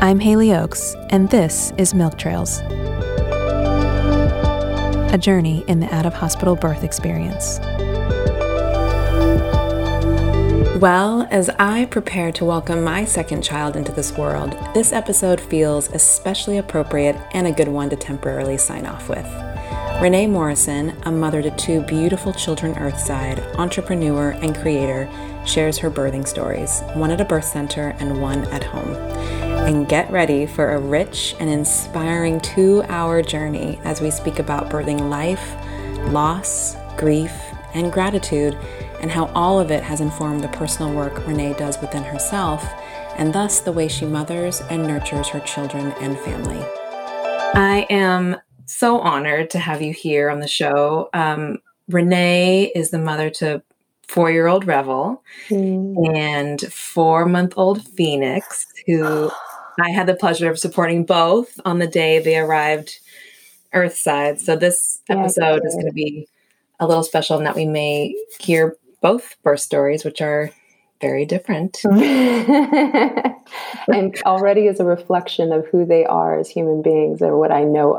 I'm Haley Oaks, and this is Milk Trails a journey in the out of hospital birth experience. Well, as I prepare to welcome my second child into this world, this episode feels especially appropriate and a good one to temporarily sign off with. Renee Morrison, a mother to two beautiful children earthside, entrepreneur, and creator, shares her birthing stories, one at a birth center and one at home and get ready for a rich and inspiring two hour journey as we speak about birthing life, loss, grief, and gratitude, and how all of it has informed the personal work Renee does within herself, and thus the way she mothers and nurtures her children and family. I am so honored to have you here on the show. Um, Renee is the mother to four year old Revel mm. and four month old Phoenix, who I had the pleasure of supporting both on the day they arrived Earthside. So this episode is going to be a little special in that we may hear both birth stories, which are very different. and already is a reflection of who they are as human beings or what I know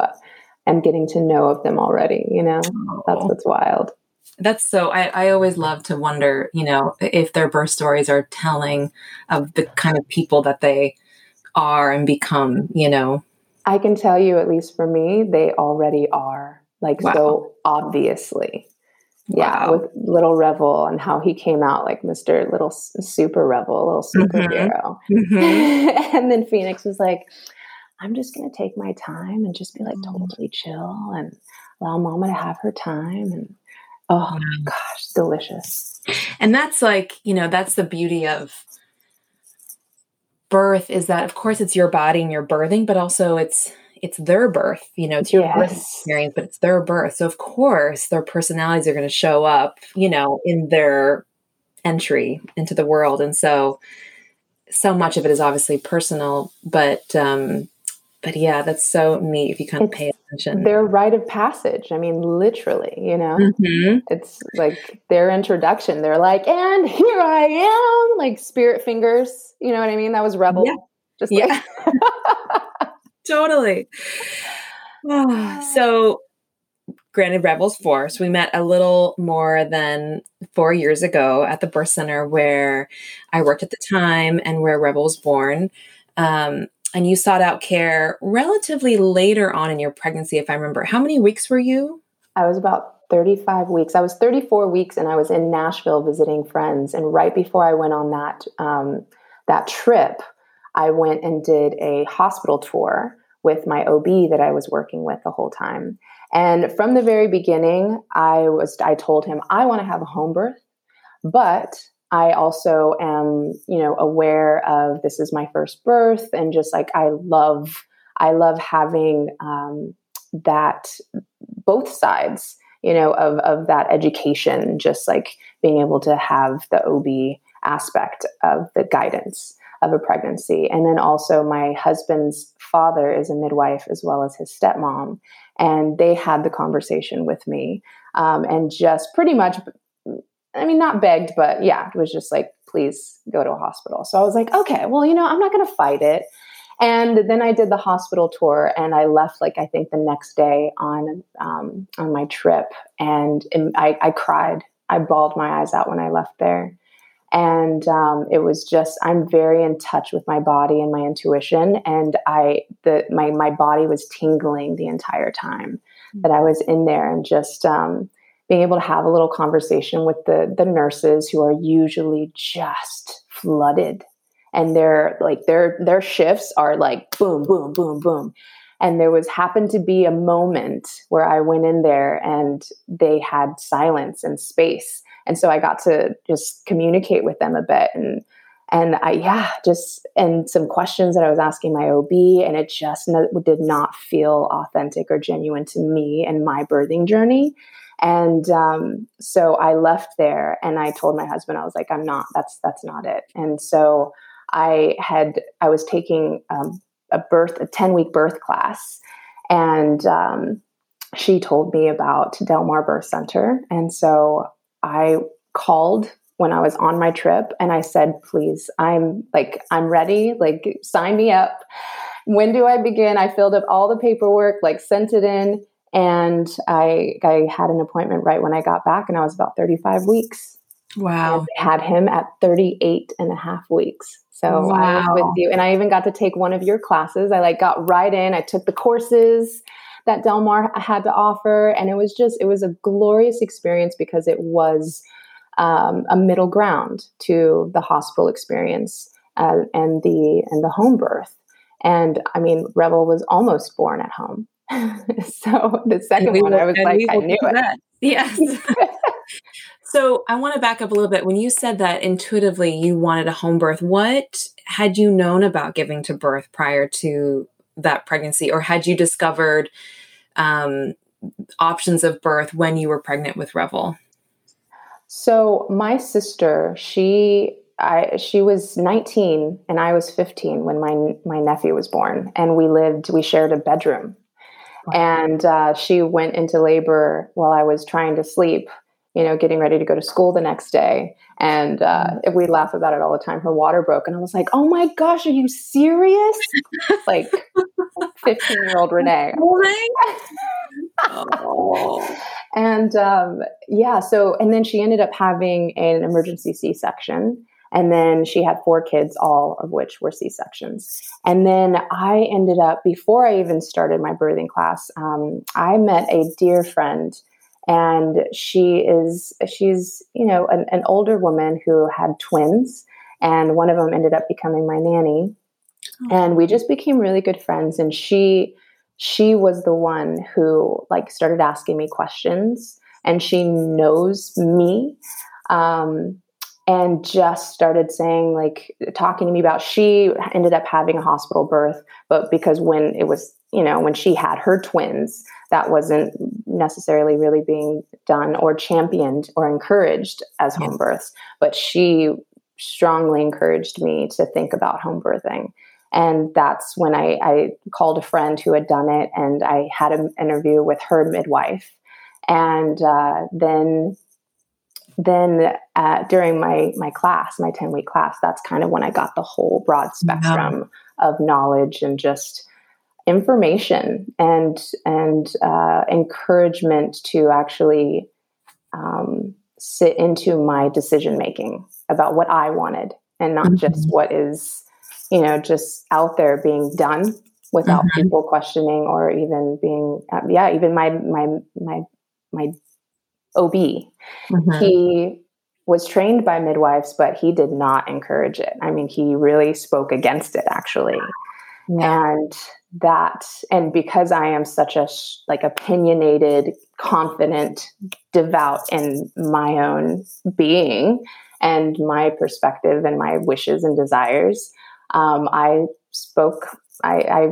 I'm getting to know of them already, you know? Oh. That's what's wild. That's so I, I always love to wonder, you know, if their birth stories are telling of the kind of people that they are and become, you know? I can tell you, at least for me, they already are like wow. so obviously. Yeah, wow. with little Revel and how he came out like Mr. Little Super Revel, little mm-hmm. Mm-hmm. and then Phoenix was like, I'm just going to take my time and just be like mm. totally chill and allow mama to have her time. And oh gosh, delicious. And that's like, you know, that's the beauty of birth is that of course it's your body and your birthing but also it's it's their birth you know it's your yes. birth experience but it's their birth so of course their personalities are going to show up you know in their entry into the world and so so much of it is obviously personal but um but yeah that's so neat if you kind of pay attention. their rite of passage i mean literally you know? Mm-hmm. it's like their introduction. They're like and here i am like spirit fingers you know what i mean? That was revel. Yeah. just like- yeah totally. So granted revels four so we met a little more than four years ago at the birth center where i worked at the time and where revel was born. Um, and you sought out care relatively later on in your pregnancy, if I remember. How many weeks were you? I was about 35 weeks. I was 34 weeks and I was in Nashville visiting friends. And right before I went on that, um, that trip, I went and did a hospital tour with my OB that I was working with the whole time. And from the very beginning, I was I told him I want to have a home birth, but I also am, you know, aware of this is my first birth, and just like I love, I love having um, that both sides, you know, of of that education, just like being able to have the OB aspect of the guidance of a pregnancy, and then also my husband's father is a midwife as well as his stepmom, and they had the conversation with me, um, and just pretty much I mean, not begged, but yeah, it was just like, please go to a hospital. So I was like, okay, well, you know, I'm not going to fight it. And then I did the hospital tour, and I left like I think the next day on um, on my trip, and I, I cried. I bawled my eyes out when I left there, and um, it was just I'm very in touch with my body and my intuition, and I the my my body was tingling the entire time that I was in there, and just um, being able to have a little conversation with the the nurses who are usually just flooded. And their like their their shifts are like boom boom boom boom. And there was happened to be a moment where I went in there and they had silence and space. And so I got to just communicate with them a bit and and I yeah just and some questions that I was asking my OB and it just no, did not feel authentic or genuine to me and my birthing journey and um, so I left there and I told my husband, I was like, I'm not, that's, that's not it. And so I had, I was taking um, a birth, a 10 week birth class. And um, she told me about Del Mar Birth Center. And so I called when I was on my trip and I said, please, I'm like, I'm ready, like, sign me up. When do I begin? I filled up all the paperwork, like, sent it in. And I, I had an appointment right when I got back, and I was about 35 weeks. Wow. had him at 38 and a half weeks. So wow. I was with you. And I even got to take one of your classes. I like got right in. I took the courses that Del Mar had to offer. And it was just, it was a glorious experience because it was um, a middle ground to the hospital experience uh, and the and the home birth. And I mean, Revel was almost born at home. so the second one, I was like, I knew it. That. Yes. so I want to back up a little bit. When you said that intuitively you wanted a home birth, what had you known about giving to birth prior to that pregnancy, or had you discovered um, options of birth when you were pregnant with Revel? So my sister, she I she was 19 and I was 15 when my my nephew was born, and we lived we shared a bedroom. And uh, she went into labor while I was trying to sleep, you know, getting ready to go to school the next day, and uh, mm. we laugh about it all the time. Her water broke, and I was like, "Oh my gosh, are you serious?" like 15 year old Renee. oh. And um, yeah, so, and then she ended up having an emergency C section. And then she had four kids, all of which were C sections. And then I ended up, before I even started my birthing class, um, I met a dear friend. And she is, she's, you know, an, an older woman who had twins. And one of them ended up becoming my nanny. Oh. And we just became really good friends. And she, she was the one who like started asking me questions and she knows me um, and just started saying like talking to me about she ended up having a hospital birth but because when it was you know when she had her twins that wasn't necessarily really being done or championed or encouraged as home births but she strongly encouraged me to think about home birthing and that's when I, I called a friend who had done it and I had an interview with her midwife. And uh, then then uh, during my my class, my 10 week class, that's kind of when I got the whole broad spectrum of knowledge and just information and and uh, encouragement to actually um, sit into my decision making about what I wanted and not mm-hmm. just what is you know, just out there being done without mm-hmm. people questioning or even being, uh, yeah, even my, my, my, my OB, mm-hmm. he was trained by midwives, but he did not encourage it. I mean, he really spoke against it actually. Yeah. And that, and because I am such a like opinionated, confident, devout in my own being and my perspective and my wishes and desires, um, I spoke, I, I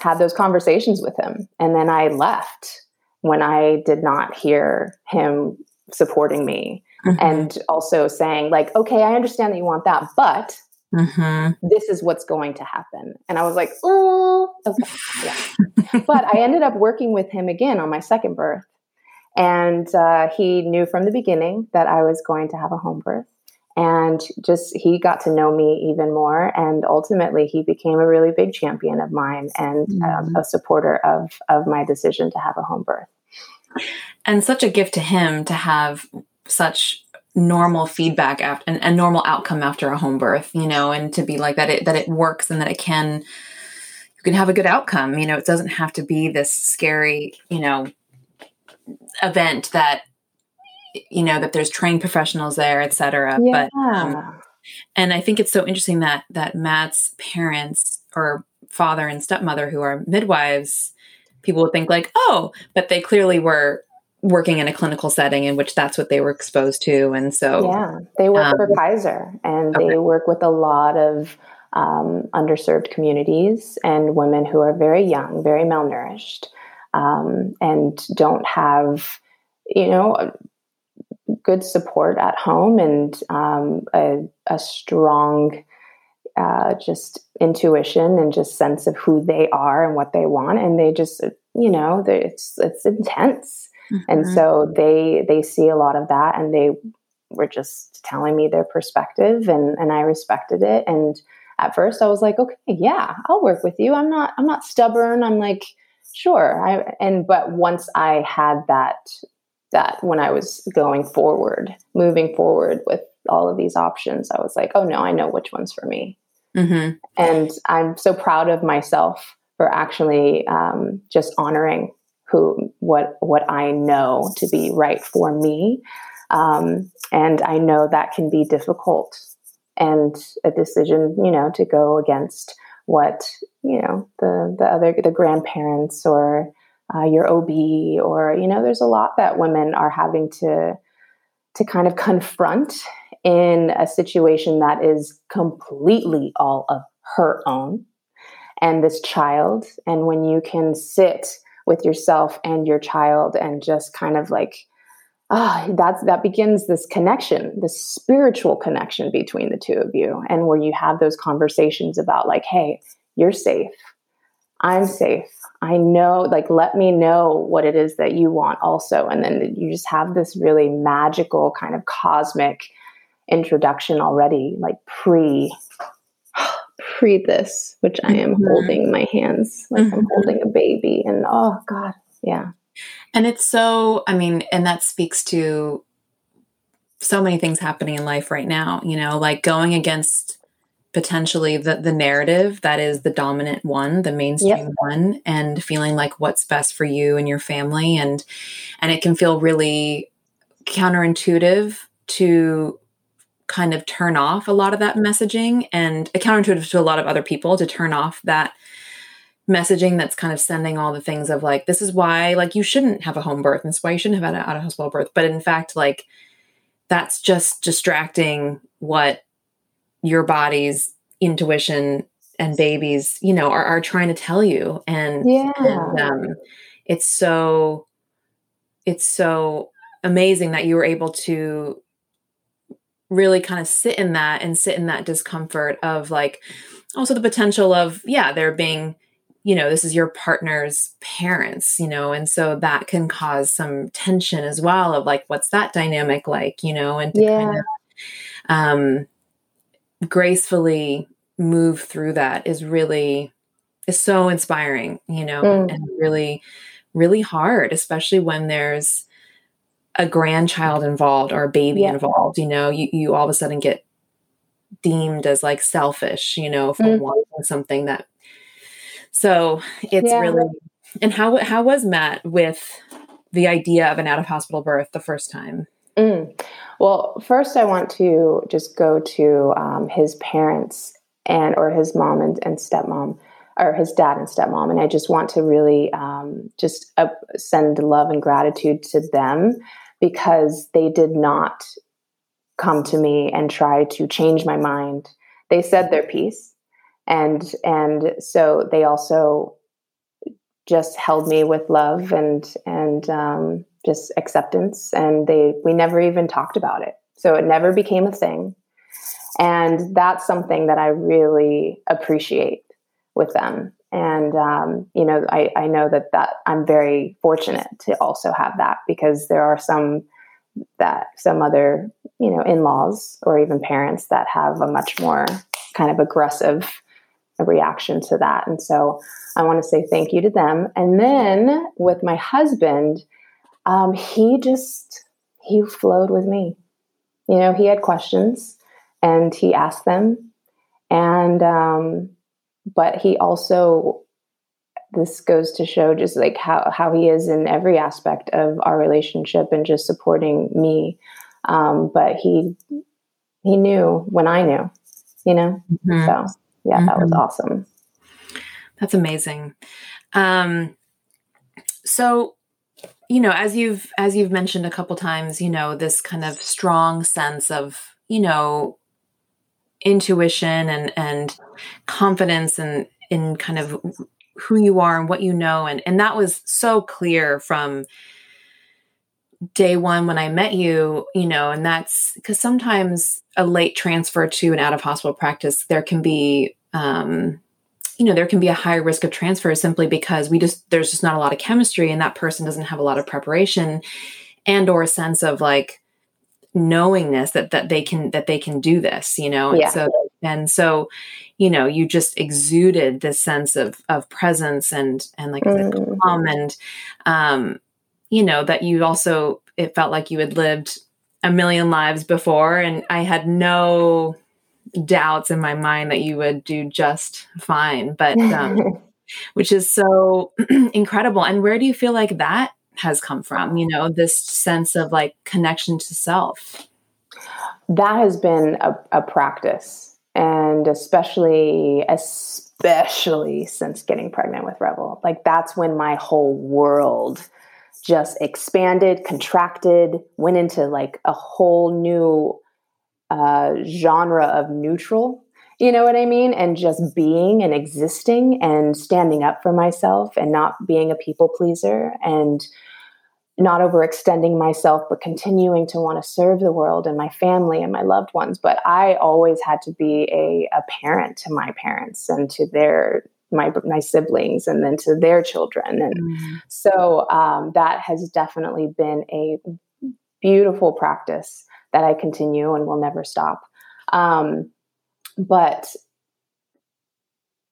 had those conversations with him. And then I left when I did not hear him supporting me mm-hmm. and also saying, like, okay, I understand that you want that, but Mm-hmm. This is what's going to happen. And I was like, oh, okay. Yeah. but I ended up working with him again on my second birth. And uh, he knew from the beginning that I was going to have a home birth and just he got to know me even more and ultimately he became a really big champion of mine and um, mm-hmm. um, a supporter of of my decision to have a home birth and such a gift to him to have such normal feedback after and a normal outcome after a home birth you know and to be like that it that it works and that it can you can have a good outcome you know it doesn't have to be this scary you know event that you know that there's trained professionals there et cetera yeah. but um, and i think it's so interesting that that matt's parents or father and stepmother who are midwives people would think like oh but they clearly were working in a clinical setting in which that's what they were exposed to and so yeah they work um, for kaiser and okay. they work with a lot of um, underserved communities and women who are very young very malnourished um, and don't have you know good support at home and um, a, a, strong uh, just intuition and just sense of who they are and what they want. And they just you know it's it's intense. Mm-hmm. and so they they see a lot of that and they were just telling me their perspective and and I respected it. And at first I was like okay yeah I'll work with you. I'm not I'm not stubborn. I'm like sure I and but once I had that that when I was going forward moving forward with all of these options I was like oh no I know which one's for me mm-hmm. and I'm so proud of myself for actually um, just honoring who what what I know to be right for me. Um, and I know that can be difficult and a decision, you know, to go against what you know the the other the grandparents or uh, your OB or you know, there's a lot that women are having to to kind of confront in a situation that is completely all of her own and this child. And when you can sit with yourself and your child and just kind of like ah oh, that's that begins this connection this spiritual connection between the two of you and where you have those conversations about like hey you're safe i'm safe i know like let me know what it is that you want also and then you just have this really magical kind of cosmic introduction already like pre pre this, which I am mm-hmm. holding my hands like mm-hmm. I'm holding a baby. And oh God, yeah. And it's so, I mean, and that speaks to so many things happening in life right now, you know, like going against potentially the the narrative that is the dominant one the mainstream yep. one and feeling like what's best for you and your family and and it can feel really counterintuitive to kind of turn off a lot of that messaging and counterintuitive to a lot of other people to turn off that messaging that's kind of sending all the things of like this is why like you shouldn't have a home birth and this is why you shouldn't have had an out of hospital birth but in fact like that's just distracting what your body's intuition and babies you know are, are trying to tell you and yeah and, um, it's so it's so amazing that you were able to really kind of sit in that and sit in that discomfort of like also the potential of yeah there being you know this is your partner's parents you know and so that can cause some tension as well of like what's that dynamic like you know and yeah. kind of um gracefully move through that is really is so inspiring you know mm. and really really hard especially when there's a grandchild involved or a baby yeah. involved, you know, you, you all of a sudden get deemed as like selfish, you know, for mm wanting something that so it's yeah. really and how how was Matt with the idea of an out of hospital birth the first time? Mm. Well, first I want to just go to um, his parents and or his mom and, and stepmom or his dad and stepmom, and I just want to really um, just uh, send love and gratitude to them because they did not come to me and try to change my mind. They said their piece, and and so they also just held me with love and and um, just acceptance. And they we never even talked about it, so it never became a thing. And that's something that I really appreciate with them and um, you know I, I know that that i'm very fortunate to also have that because there are some that some other you know in-laws or even parents that have a much more kind of aggressive reaction to that and so i want to say thank you to them and then with my husband um, he just he flowed with me you know he had questions and he asked them and um, but he also this goes to show just like how how he is in every aspect of our relationship and just supporting me um, but he he knew when i knew you know mm-hmm. so yeah mm-hmm. that was mm-hmm. awesome that's amazing um so you know as you've as you've mentioned a couple times you know this kind of strong sense of you know intuition and and confidence and in kind of who you are and what you know. And and that was so clear from day one when I met you, you know, and that's because sometimes a late transfer to an out of hospital practice, there can be, um, you know, there can be a higher risk of transfer simply because we just, there's just not a lot of chemistry and that person doesn't have a lot of preparation and or a sense of like, knowingness that that they can that they can do this you know yeah. and so and so you know you just exuded this sense of of presence and and like mm. calm and um you know that you also it felt like you had lived a million lives before and i had no doubts in my mind that you would do just fine but um which is so incredible. And where do you feel like that has come from you know this sense of like connection to self? That has been a, a practice and especially especially since getting pregnant with revel. Like that's when my whole world just expanded contracted went into like a whole new uh, genre of neutral you know what I mean? And just being and existing and standing up for myself and not being a people pleaser and not overextending myself, but continuing to want to serve the world and my family and my loved ones. But I always had to be a, a parent to my parents and to their my my siblings and then to their children and mm. so um, that has definitely been a beautiful practice that i continue and will never stop. Um, but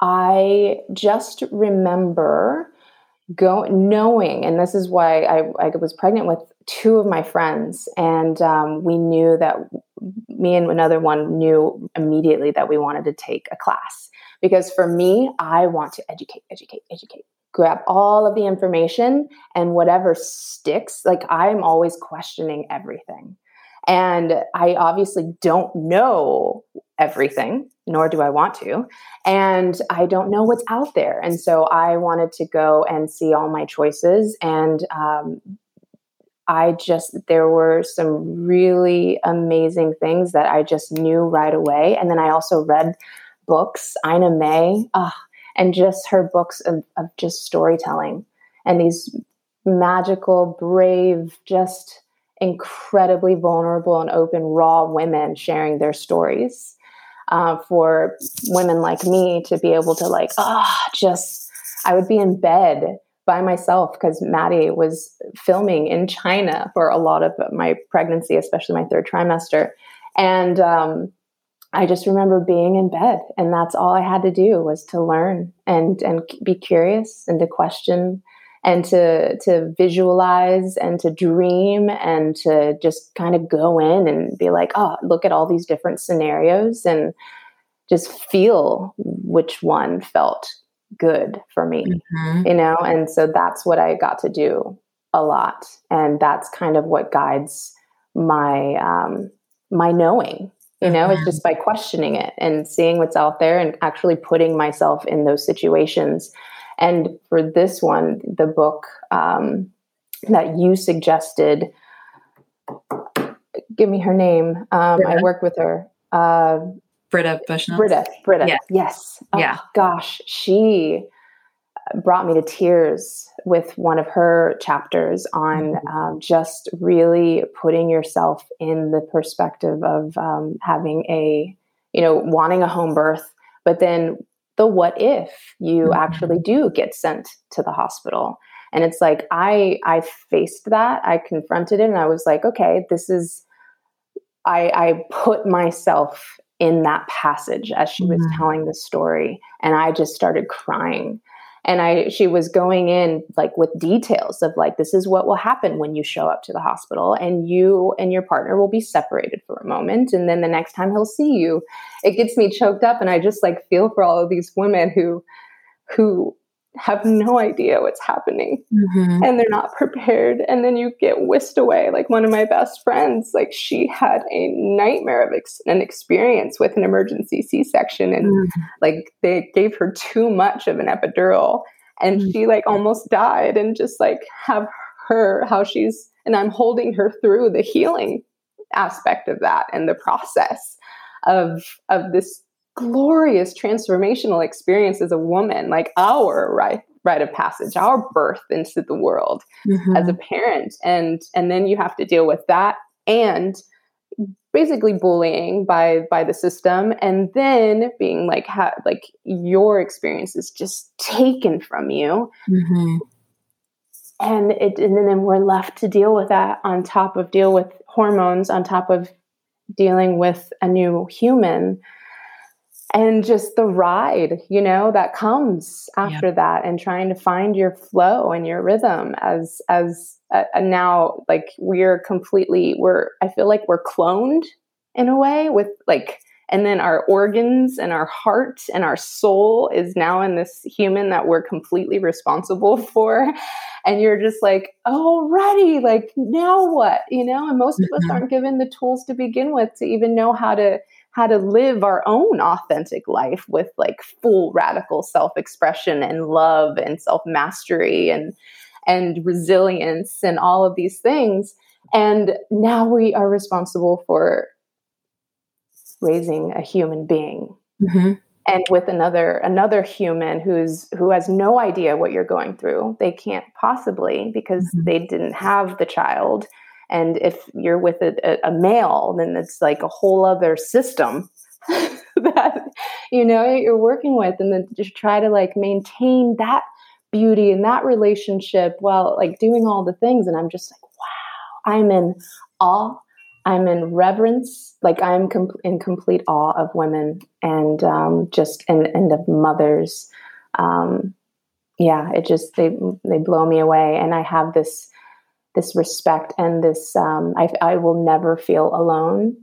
i just remember go knowing and this is why I, I was pregnant with two of my friends and um, we knew that me and another one knew immediately that we wanted to take a class. Because for me i want to educate educate educate. Grab all of the information and whatever sticks like i'm always questioning everything and i obviously don't know everything nor do I want to. And I don't know what's out there. And so I wanted to go and see all my choices. And um, I just, there were some really amazing things that I just knew right away. And then I also read books, Ina May, oh, and just her books of, of just storytelling and these magical, brave, just incredibly vulnerable and open, raw women sharing their stories uh, for women like me to be able to like ah oh, just i would be in bed by myself because maddie was filming in china for a lot of my pregnancy especially my third trimester. And um, i just remember being in bed and that's all i had to do was to learn and and be curious and to question and to to visualize and to dream and to just kind of go in and be like oh look at all these different scenarios and just feel which one felt good for me mm-hmm. you know and so that's what i got to do a lot and that's kind of what guides my um my knowing you know mm-hmm. it's just by questioning it and seeing what's out there and actually putting myself in those situations and for this one, the book um, that you suggested, give me her name. Um, I worked with her. Uh, Britta Bushnell. Britta, Britta. Yes. yes. Oh, yeah. Gosh, she brought me to tears with one of her chapters on mm-hmm. um, just really putting yourself in the perspective of um, having a, you know, wanting a home birth, but then the what if you mm-hmm. actually do get sent to the hospital and it's like i i faced that i confronted it and i was like okay this is i i put myself in that passage as she was mm-hmm. telling the story and i just started crying and i she was going in like with details of like this is what will happen when you show up to the hospital and you and your partner will be separated for a moment and then the next time he'll see you. It gets me choked up and i just like feel for all of these women who who have no idea what's happening mm-hmm. and they're not prepared and then you get whisked away like one of my best friends like she had a nightmare of ex- an experience with an emergency c-section and mm-hmm. like they gave her too much of an epidural and mm-hmm. she like almost died and just like have her how she's and i'm holding her through the healing aspect of that and the process of of this glorious transformational experience as a woman, like our right rite of passage, our birth into the world mm-hmm. as a parent. And and then you have to deal with that and basically bullying by by the system and then being like ha- like your experience is just taken from you mm-hmm. and it and then we're left to deal with that on top of deal with hormones on top of dealing with a new human and just the ride you know that comes after yeah. that and trying to find your flow and your rhythm as as uh, now like we're completely we're i feel like we're cloned in a way with like and then our organs and our heart and our soul is now in this human that we're completely responsible for and you're just like already like now what you know and most of us mm-hmm. aren't given the tools to begin with to even know how to how to live our own authentic life with like full radical self-expression and love and self-mastery and and resilience and all of these things and now we are responsible for raising a human being mm-hmm. and with another another human who's who has no idea what you're going through they can't possibly because mm-hmm. they didn't have the child and if you're with a, a male then it's like a whole other system that you know you're working with. And then just try to like maintain that beauty and that relationship while like doing all the things. And i'm just like wow i'm in awe. I'm in reverence, like I'm com- in complete awe of women and um, just and, and of mothers. Um, yeah, it just they they blow me away, and I have this this respect and this. Um, I I will never feel alone,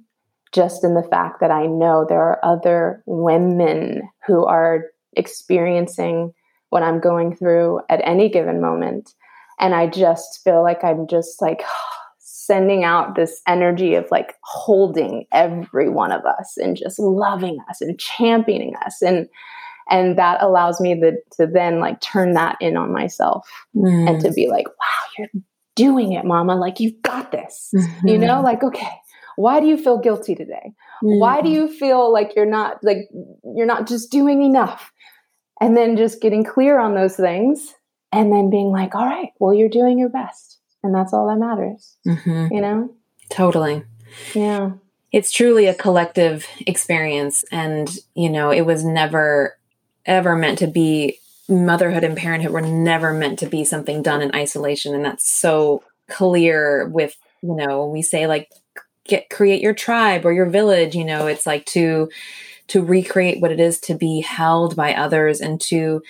just in the fact that I know there are other women who are experiencing what I'm going through at any given moment, and I just feel like I'm just like sending out this energy of like holding every one of us and just loving us and championing us and and that allows me the, to then like turn that in on myself mm. and to be like wow you're doing it mama like you've got this mm-hmm. you know? Like okay why do you feel guilty today? Mm. why do you feel like you're not like you're not just doing enough? And then just getting clear on those things and then being like all right well you're doing your best. And that's all that matters mm-hmm. you know? Totally. Yeah. It's truly a collective experience and you know it was never ever meant to be motherhood and parenthood were never meant to be something done in isolation and that's so clear with you know we say like get create your tribe or your village you know it's like to to recreate what it is to be held by others and to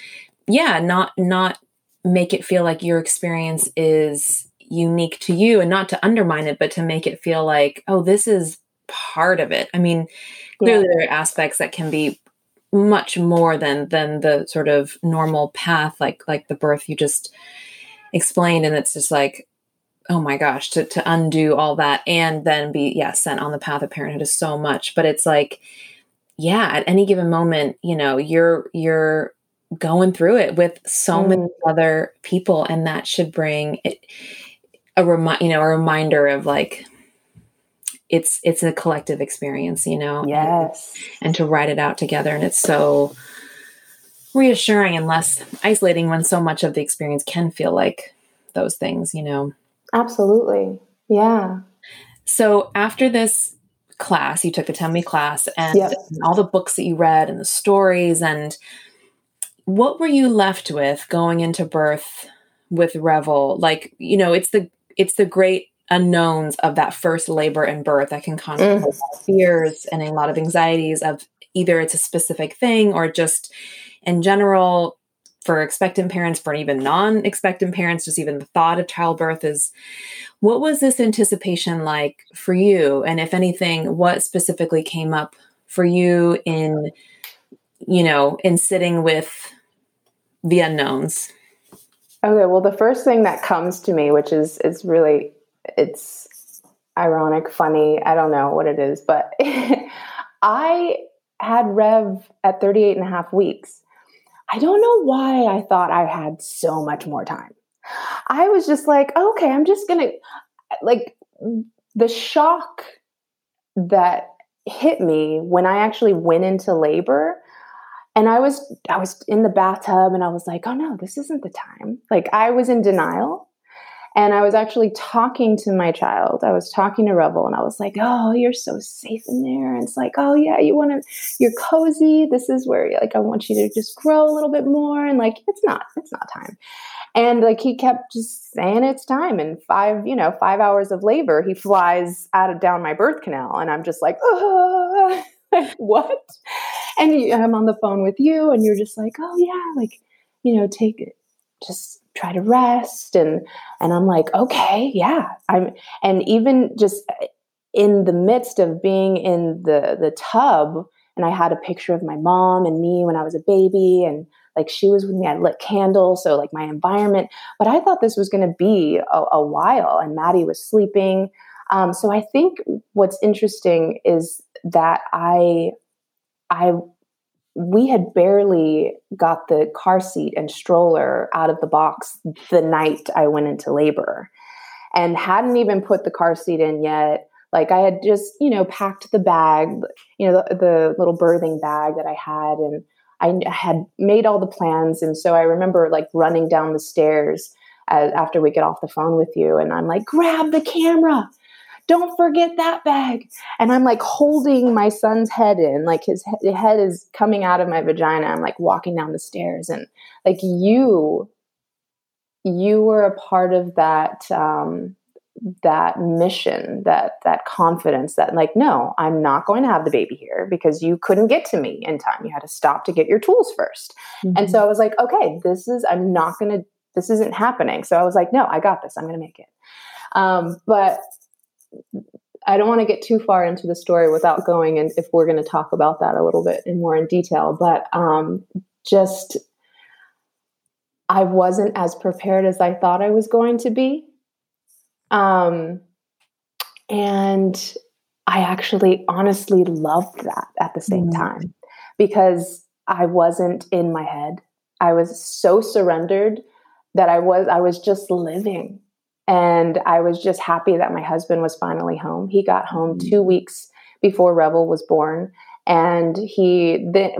yeah not not make it feel like your experience is unique to you and not to undermine it, but to make it feel like, oh, this is part of it. I mean, clearly yeah. there are aspects that can be much more than than the sort of normal path, like like the birth you just explained. And it's just like, oh my gosh, to to undo all that and then be, yeah, sent on the path of parenthood is so much. But it's like, yeah, at any given moment, you know, you're you're going through it with so mm. many other people and that should bring it a remind you know a reminder of like it's it's a collective experience you know? Yes. And, and to write it out together and it's so reassuring and less isolating when so much of the experience can feel like those things you know? Absolutely. Yeah. So after this class you took the 10 week class and, yep. and all the books that you read and the stories and what were you left with going into birth with revel? Like you know it's the it's the great unknowns of that first labor and birth that can cause mm. fears and a lot of anxieties of either it's a specific thing or just in general for expectant parents for even non-expectant parents just even the thought of childbirth is what was this anticipation like for you and if anything what specifically came up for you in you know in sitting with the unknowns Okay, well, the first thing that comes to me, which is is really it's ironic, funny, I don't know what it is, but I had Rev at 38 and a half weeks. I don't know why I thought I had so much more time. I was just like, okay, I'm just going to like the shock that hit me when I actually went into labor and i was i was in the bathtub and i was like oh no this isn't the time like i was in denial and i was actually talking to my child. I was talking to revel and i was like oh you're so safe in there. And it's like oh yeah you want to you're cozy. This is where like i want you to just grow a little bit more. And like it's not it's not time. And like he kept just saying it's time. And five you know five hours of labor he flies out of down my birth canal. And i'm just like what? And i'm on the phone with you and you're just like oh yeah like you know take it just try to rest and and i'm like okay yeah i'm and even just in the midst of being in the the tub and i had a picture of my mom and me when i was a baby and like she was with me i lit candles so like my environment but i thought this was going to be a, a, while and maddie was sleeping. Um, so i think what's interesting is that i i we had barely got the car seat and stroller out of the box the night i went into labor and hadn't even put the car seat in yet like i had just you know packed the bag you know the, the little birthing bag that i had and I had made all the plans. And so I remember like running down the stairs as, after we get off the phone with you. And I'm like, grab the camera. Don't forget that bag. And I'm like holding my son's head in, like his head is coming out of my vagina. I'm like walking down the stairs. And like you, you were a part of that. Um, that mission that that confidence that like no i'm not going to have the baby here because you couldn't get to me in time you had to stop to get your tools 1st mm-hmm. and so i was like okay this is i'm not going to this isn't happening so i was like no i got this i'm going to make it um, but i don't want to get too far into the story without going and if we're going to talk about that a little bit in more in detail but um, just i wasn't as prepared as i thought i was going to be um, and I actually honestly loved that at the same mm-hmm. time because I wasn't in my head. I was so surrendered that I was I was just living. And I was just happy that my husband was finally home. He got home mm-hmm. 2 weeks before Revel was born and he then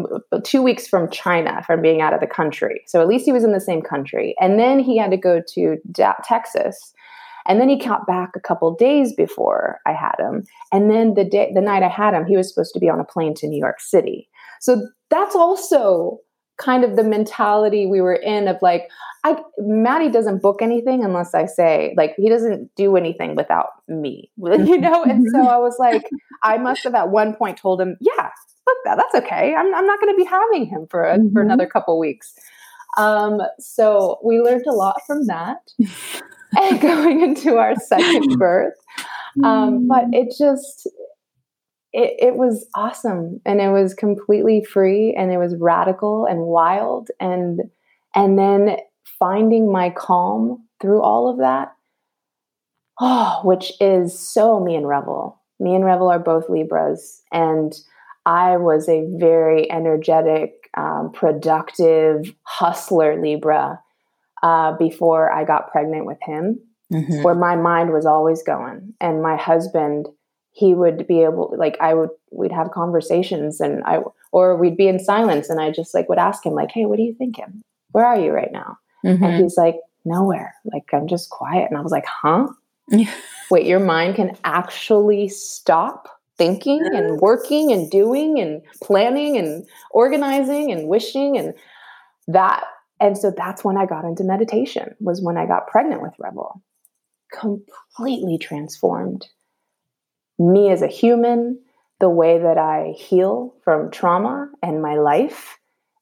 2 weeks from China from being out of the country. So at least he was in the same country. And then he had to go to Texas and then he got back a couple days before I had him. And then the day the night I had him, he was supposed to be on a plane to New York City. So that's also kind of the mentality we were in of like I Maddie doesn't book anything unless I say like he doesn't do anything without me, you know. And so I was like, I must have at one point told him, yeah, book that. That's okay. I'm I'm not going to be having him for a, mm-hmm. for another couple weeks. Um, so we learned a lot from that. and going into our second birth. Um, but mm. it just, it, it was awesome and it was completely free and it was radical and wild and and then finding my calm through all of that oh which is so me and revel me and revel are both libras and i was a very energetic um, productive hustler libra uh, before I got pregnant with him, mm-hmm. where my mind was always going. And my husband, he would be able, like, I would, we'd have conversations and I, or we'd be in silence and I just like would ask him, like, hey, what are you thinking? Where are you right now? Mm-hmm. And he's like, nowhere. Like, I'm just quiet. And I was like, huh? Wait, your mind can actually stop thinking and working and doing and planning and organizing and wishing and that and so that's when I got into meditation, was when I got pregnant with Revel. Completely transformed me as a human, the way that I heal from trauma and my life,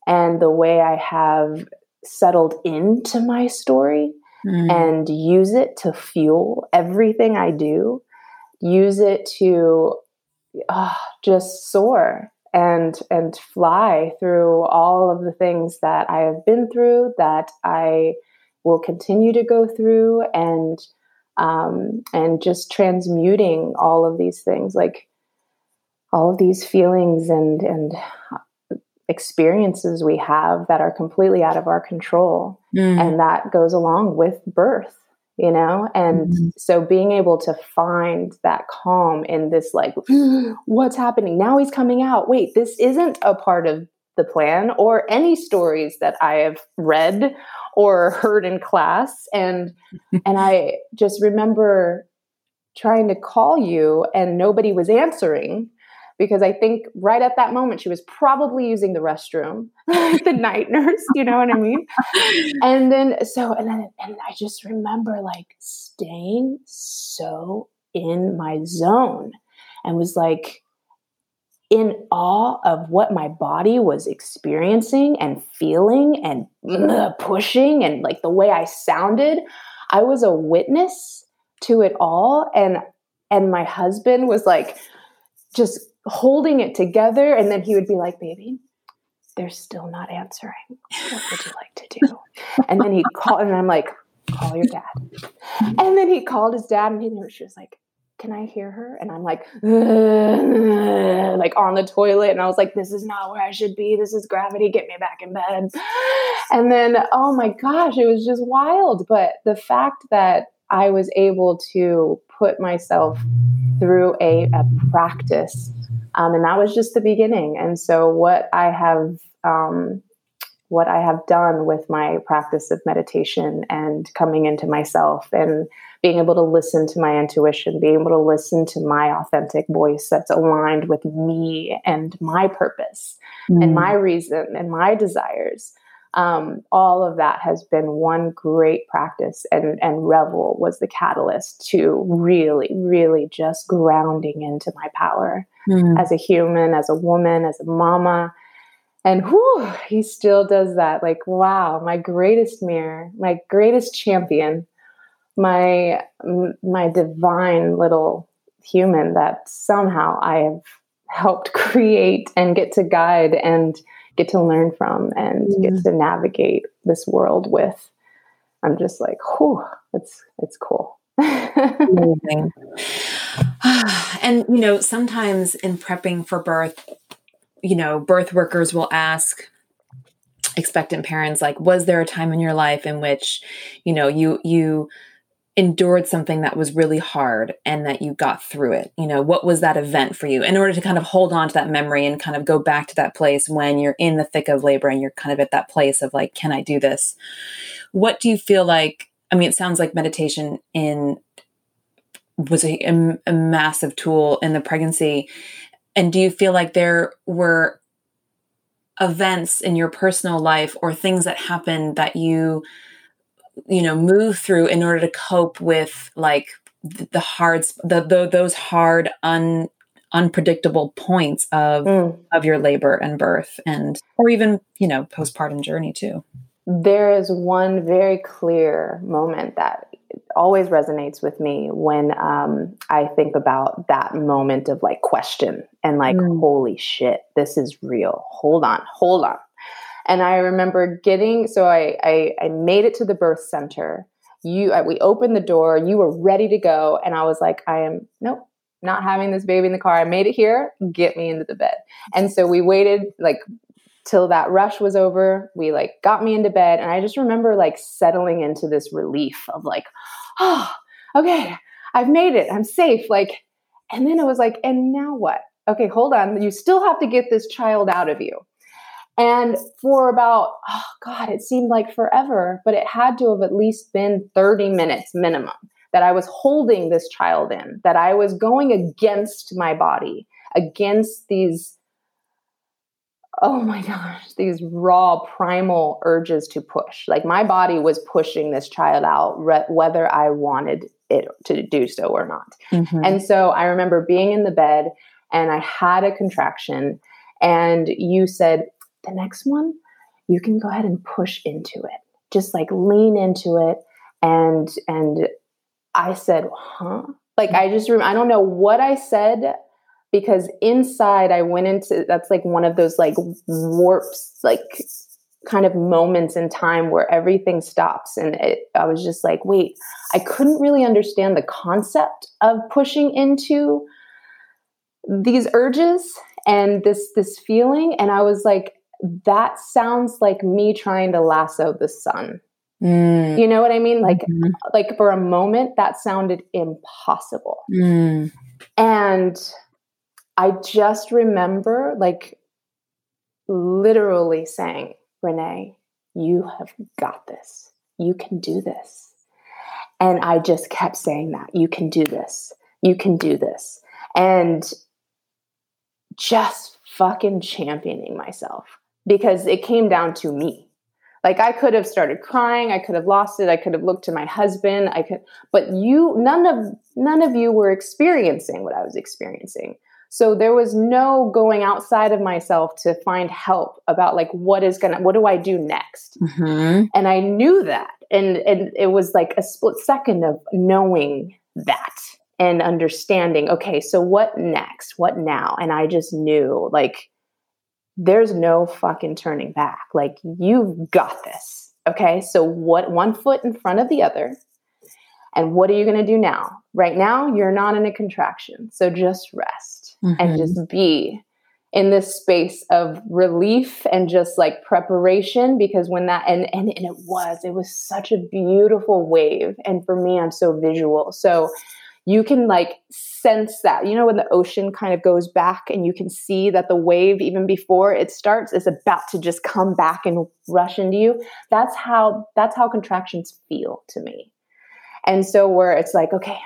and the way I have settled into my story mm. and use it to fuel everything I do, use it to uh, just soar and and fly through all of the things that I have been through, that I will continue to go through, and um, and just transmuting all of these things, like all of these feelings and and experiences we have that are completely out of our control, mm. and that goes along with birth you know and mm-hmm. so being able to find that calm in this like what's happening now he's coming out wait this isn't a part of the plan or any stories that i have read or heard in class and and i just remember trying to call you and nobody was answering because I think right at that moment she was probably using the restroom, the night nurse, you know what I mean? And then so and then and I just remember like staying so in my zone and was like in awe of what my body was experiencing and feeling and mm-hmm. pushing and like the way I sounded. I was a witness to it all and and my husband was like just holding it together and then he would be like baby they're still not answering. What would you like to do? And then he called and i'm like call your dad. And then he called his dad and he was like can I hear her? And I'm like, like on the toilet. And I was like, this is not where I should be. This is gravity. Get me back in bed. And then, oh my gosh, it was just wild. But the fact that I was able to put myself through a, a practice, um, and that was just the beginning. And so, what I have um, what I have done with my practice of meditation and coming into myself and being able to listen to my intuition, being able to listen to my authentic voice that's aligned with me and my purpose mm. and my reason and my desires. Um, all of that has been one great practice, and, and Revel was the catalyst to really, really just grounding into my power mm. as a human, as a woman, as a mama, and whew, he still does that. Like, wow, my greatest mirror, my greatest champion, my my divine little human that somehow I have helped create and get to guide and get to learn from and mm. get to navigate this world with. I'm just like, whew, it's it's cool. Amazing. and you know, sometimes in prepping for birth, you know, birth workers will ask expectant parents like was there a time in your life in which you know you you endured something that was really hard and that you got through it? You know what was that event for you in order to kind of hold on to that memory and kind of go back to that place when you're in the thick of labor and you're kind of at that place of like can i do this? What do you feel like i mean it sounds like meditation in was a, a, a massive tool in the pregnancy. And do you feel like there were events in your personal life or things that happened that you you know move through in order to cope with like the hard the, the those hard un unpredictable points of mm. of your labor and birth and or even you know postpartum journey too there is one very clear moment that always resonates with me when um, I think about that moment of like question and like, mm. holy shit, this is real. Hold on, hold on. And I remember getting so I I, I made it to the birth center. You we opened the door. You were ready to go, and I was like, I am nope, not having this baby in the car. I made it here. Get me into the bed. And so we waited like till that rush was over. We like got me into bed, and I just remember like settling into this relief of like, oh, okay, I've made it. I'm safe. Like, and then it was like, and now what? Okay, hold on. You still have to get this child out of you. And for about, oh God, it seemed like forever, but it had to have at least been 30 minutes minimum that I was holding this child in, that I was going against my body, against these oh my gosh, these raw primal urges to push. Like my body was pushing this child out, re- whether I wanted it to do so or not. Mm-hmm. And so I remember being in the bed and I had a contraction, and you said, the next one, you can go ahead and push into it. Just like lean into it. And, and I said, huh? Like I just, remember, I don't know what I said because inside I went into that's like one of those like warps, like kind of moments in time where everything stops. And it, I was just like, wait, I couldn't really understand the concept of pushing into these urges and this this feeling and i was like that sounds like me trying to lasso the sun mm. you know what i mean like mm-hmm. like for a moment that sounded impossible mm. and I just remember like literally saying, Renee, you have got this. You can do this. And I just kept saying that. You can do this. You can do this. And just fucking championing myself because it came down to me. Like I could have started crying, I could have lost it, I could have looked to my husband, I could but you none of none of you were experiencing what I was experiencing. So there was no going outside of myself to find help about like what is gonna what do I do next? Mm-hmm. And I knew that. And and it was like a split second of knowing that and understanding, okay, so what next? What now? And I just knew like there's no fucking turning back. Like you've got this. Okay? So what one foot in front of the other. And what are you going to do now? Right now, you're not in a contraction. So just rest mm-hmm. and just be in this space of relief and just like preparation because when that and, and and it was it was such a beautiful wave and for me i'm so visual so you can like sense that you know when the ocean kind of goes back and you can see that the wave even before it starts is about to just come back and rush into you that's how that's how contractions feel to me and so where it's like okay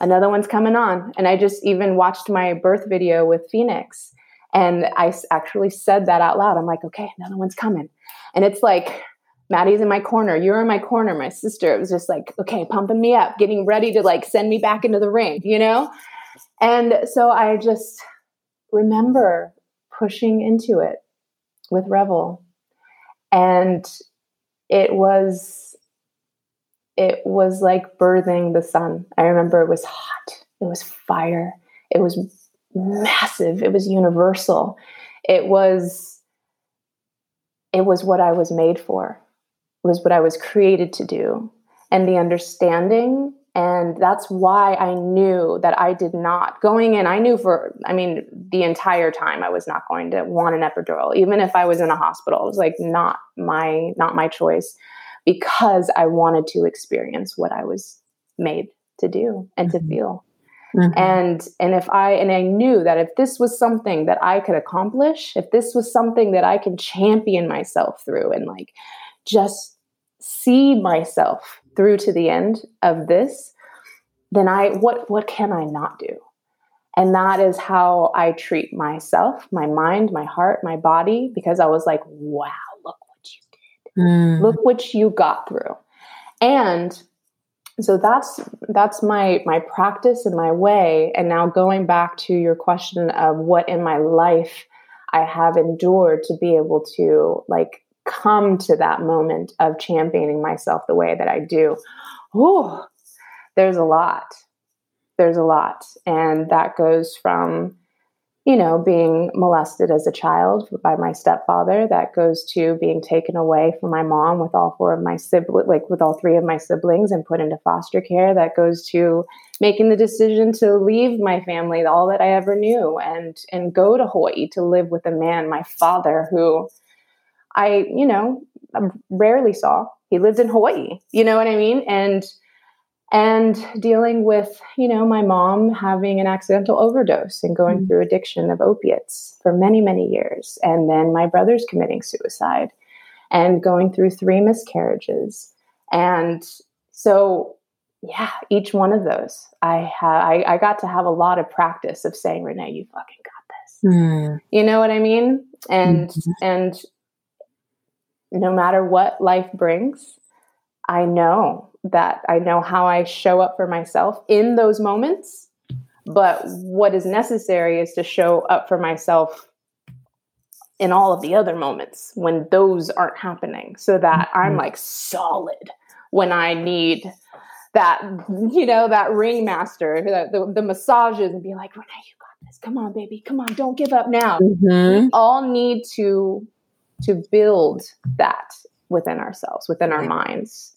another one's coming on. And I just even watched my birth video with Phoenix. And I actually said that out loud. I'm like, okay, another one's coming. And it's like, Maddie's in my corner. You're in my corner. My sister. It was just like, okay, pumping me up, getting ready to like send me back into the ring, you know? And so I just remember pushing into it with Revel. And it was it was like birthing the sun. I remember it was hot, it was fire, it was massive, it was universal. It was it was what I was made for. Was what I was created to do. And the understanding and that's why I knew that I did not going in. I knew for, I mean, the entire time I was not going to want an epidural, even if I was in a hospital. It was like not my, not my choice because I wanted to experience what I was made to do and mm-hmm. to feel. Mm-hmm. And and if I and I knew that if this was something that I could accomplish, if this was something that I can champion myself through and like just see myself through to the end of this, then I what what can I not do? And that is how I treat myself, my mind, my heart, my body, because I was like, wow, look what you did. Mm. Look what you got through. And so that's that's my my practice and my way and now going back to your question of what in my life I have endured to be able to like come to that moment of championing myself the way that I do. Oh, there's a lot. There's a lot. And that goes from you know, being molested as a child by my stepfather. That goes to being taken away from my mom with all four of my siblings, like with all three of my siblings, and put into foster care. That goes to making the decision to leave my family, all that I ever knew, and and go to Hawaii to live with a man, my father, who I, you know, rarely saw. He lived in Hawaii. You know what I mean? And and dealing with you know my mom having an accidental overdose and going mm-hmm. through addiction of opiates for many many years and then my brother's committing suicide and going through three miscarriages and so yeah each one of those i had I, I got to have a lot of practice of saying renee you fucking got this mm. you know what i mean and mm-hmm. and no matter what life brings i know that I know how I show up for myself in those moments. But what is necessary is to show up for myself in all of the other moments when those aren't happening so that I'm mm-hmm. like solid when I need that, you know, that ringmaster, the, the, the massages and be like, Renee, you got this. Come on, baby. Come on. Don't give up now. Mm-hmm. We all need to to build that within ourselves, within our minds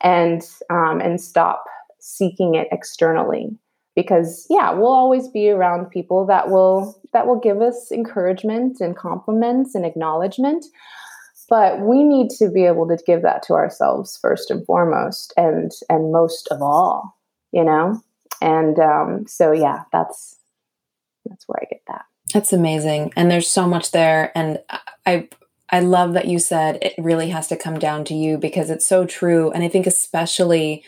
and um, and stop seeking it externally. Because yeah we'll always be around people that will that will give us encouragement and compliments and acknowledgement but we need to be able to give that to ourselves first and foremost and and most of all you know? And um, so yeah that's that's where i get that. That's amazing. And there's so much there and i I love that you said it really has to come down to you because it's so true. And I think, especially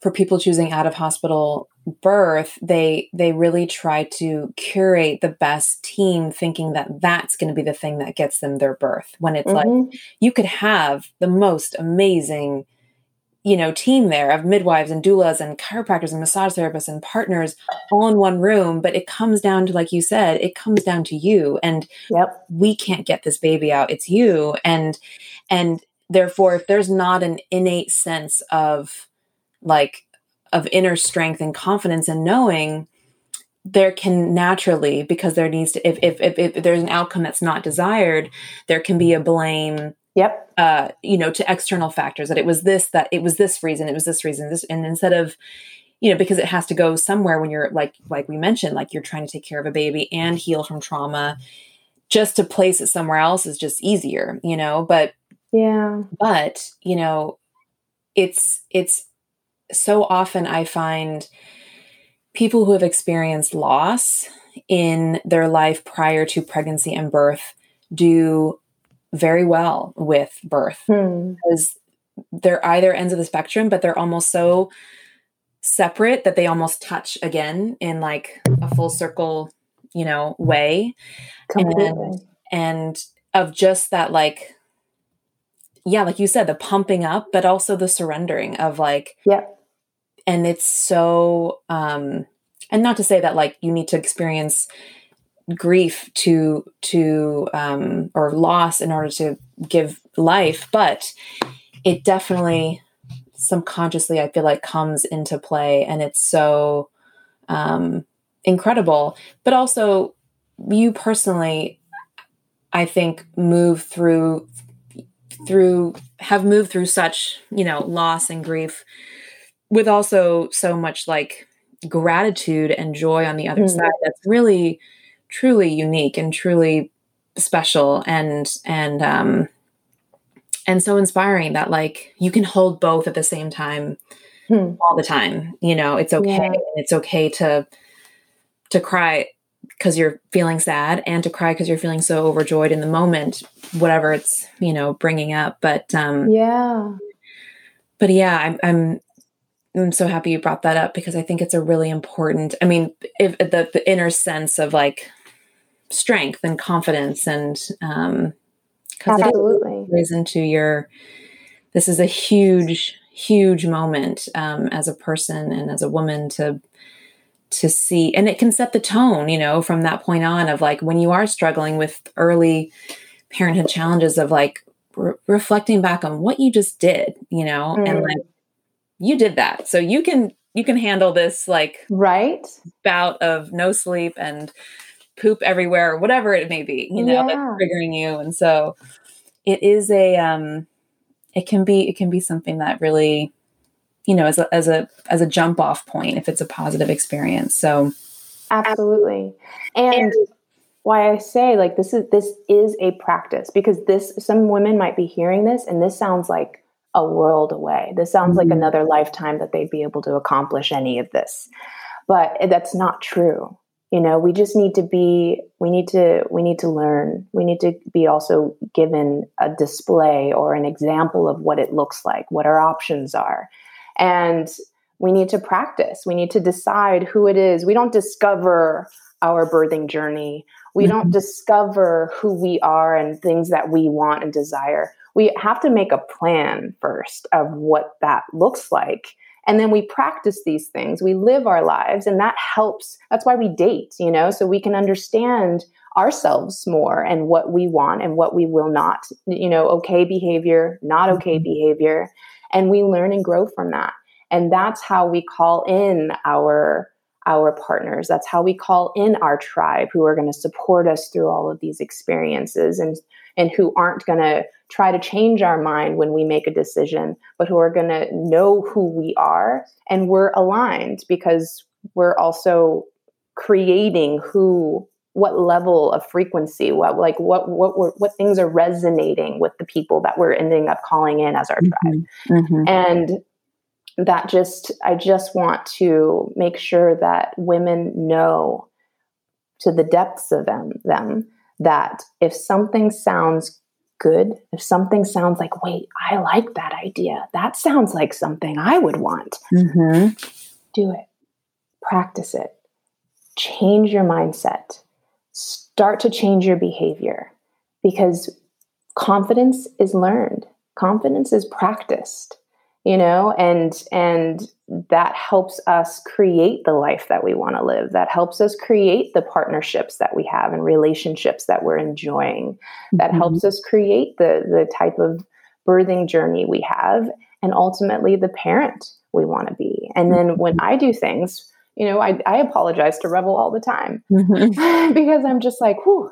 for people choosing out of hospital birth they they really try to curate the best team thinking that that's going to be the thing that gets them their birth when it's mm-hmm. like you could have the most amazing you know team there of midwives and doulas and chiropractors and massage therapists and partners all in one room but it comes down to like you said it comes down to you. And yep. we can't get this baby out. It's you. And and therefore if there's not an innate sense of like of inner strength and confidence and knowing there can naturally because there needs to if, if if, if there's an outcome that's not desired there can be a blame yep. uh you know to external factors that it was this that it was this reason it was this reason this and instead of you know because it has to go somewhere when you're like like we mentioned like you're trying to take care of a baby and heal from trauma just to place it somewhere else is just easier you know? But yeah. but you know it's it's so often I find people who have experienced loss in their life prior to pregnancy and birth do very well with birth hmm. because they're either ends of the spectrum, but they're almost so separate that they almost touch again in like a full circle, you know, way. And, and of just that like yeah, like you said, the pumping up, but also the surrendering of like, yeah, and it's so um and not to say that like you need to experience grief to to um or loss in order to give life but it definitely subconsciously i feel like comes into play and it's so um incredible but also you personally i think move through through have moved through such you know loss and grief with also so much like gratitude and joy on the other mm. side that's really truly unique and truly special and and um and so inspiring that like you can hold both at the same time hmm. all the time you know it's okay yeah. it's okay to to cry because you're feeling sad and to cry because you're feeling so overjoyed in the moment whatever it's you know bringing up but um yeah but yeah i'm i'm I'm so happy you brought that up because I think it's a really important. I mean, if the, the inner sense of like strength and confidence and um because it plays into your. This is a huge, huge moment um, as a person and as a woman to to see, and it can set the tone. You know, from that point on of like when you are struggling with early parenthood challenges of like re- reflecting back on what you just did. You know, mm. and like you did that. So you can you can handle this like right bout of no sleep and poop everywhere or whatever it may be, you know, yeah. that's triggering you. And so it is a um it can be it can be something that really you know as a as a as a jump off point if it's a positive experience. So absolutely. And, and why I say like this is this is a practice because this some women might be hearing this and this sounds like a world away. This sounds mm-hmm. like another lifetime that they'd be able to accomplish any of this. But that's not true. You know, we just need to be we need to we need to learn. We need to be also given a display or an example of what it looks like, what our options are. And we need to practice. We need to decide who it is. We don't discover our birthing journey. We mm-hmm. don't discover who we are and things that we want and desire we have to make a plan first of what that looks like and then we practice these things. We live our lives and that helps. That's why we date you know so we can understand ourselves more and what we want and what we will not you know okay behavior not okay mm-hmm. behavior. And we learn and grow from that. And that's how we call in our our partners. That's how we call in our tribe who are going to support us through all of these experiences and and who aren't going to try to change our mind when we make a decision, but who are going to know who we are and we're aligned because we're also creating who what level of frequency what like what what what, what things are resonating with the people that we're ending up calling in as our tribe mm-hmm. Mm-hmm. and that just i just want to make sure that women know to the depths of them them that if something sounds good, if something sounds like, wait, I like that idea, that sounds like something I would want, mm-hmm. do it. practice it. Change your mindset. Start to change your behavior because confidence is learned. Confidence is practiced, you know, and and that helps us create the life that we want to live. That helps us create the partnerships that we have and relationships that we're enjoying. Mm-hmm. That helps us create the the type of birthing journey we have and ultimately the parent we want to be. And then when I do things, you know, I, I apologize to Revel all the time mm-hmm. because I'm just like, whew,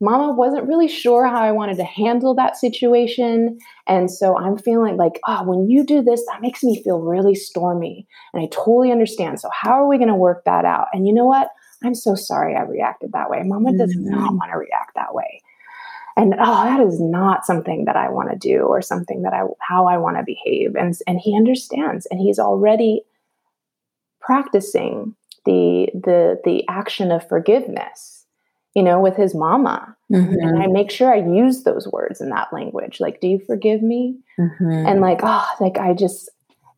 mama wasn't really sure how I wanted to handle that situation. And so I'm feeling like, oh, when you do this, that makes me feel really stormy. And I totally understand. So, how are we going to work that out? And you know what? I'm so sorry I reacted that way. Mama does mm-hmm. not want to react that way. And oh, that is not something that I want to do or something that I how I want to behave. And and he understands and he's already practicing the the the action of forgiveness you know, with his mama. Mm-hmm. And I make sure I use those words in that language. Like, do you forgive me? Mm-hmm. And like, oh, like I just,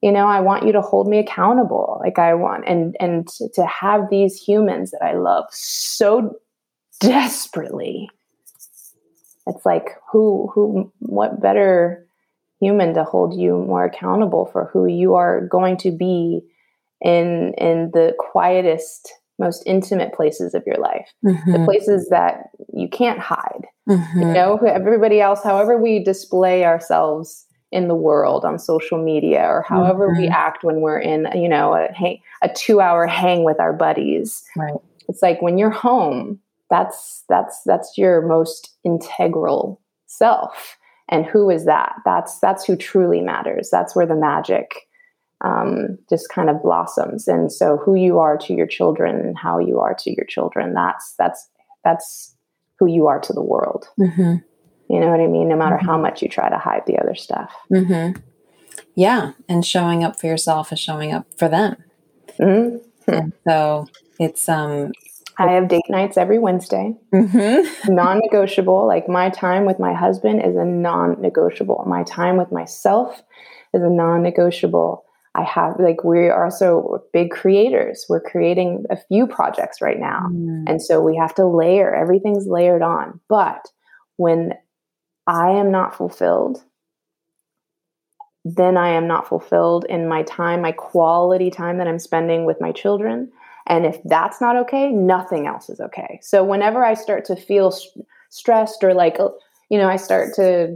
you know, I want you to hold me accountable. Like I want, and and to, to have these humans that I love so desperately. It's like who who what better human to hold you more accountable for who you are going to be in in the quietest most intimate places of your life, mm-hmm. the places that you can't hide. Mm-hmm. You know, everybody else, however we display ourselves in the world on social media or however mm-hmm. we act when we're in, you know, a, hang, a two hour hang with our buddies. Right. It's like when you're home, that's that's that's your most integral self. And who is that? That's that's who truly matters. That's where the magic um, just kind of blossoms. And so, who you are to your children and how you are to your children that's that's that's who you are to the world. Mm-hmm. You know what I mean? No matter mm-hmm. how much you try to hide the other stuff. Mm-hmm. Yeah, and showing up for yourself is showing up for them. Mm-hmm. And so it's um I have date nights every Wednesday. Mm-hmm. non negotiable. Like my time with my husband is a non negotiable. My time with myself is a non negotiable. I have like we are also big creators. We're creating a few projects right now. Mm. And so we have to layer, everything's layered on. But when I am not fulfilled, then I am not fulfilled in my time, my quality time that I'm spending with my children. And if that's not okay, nothing else is okay. So whenever I start to feel st- stressed or like, you know, I start to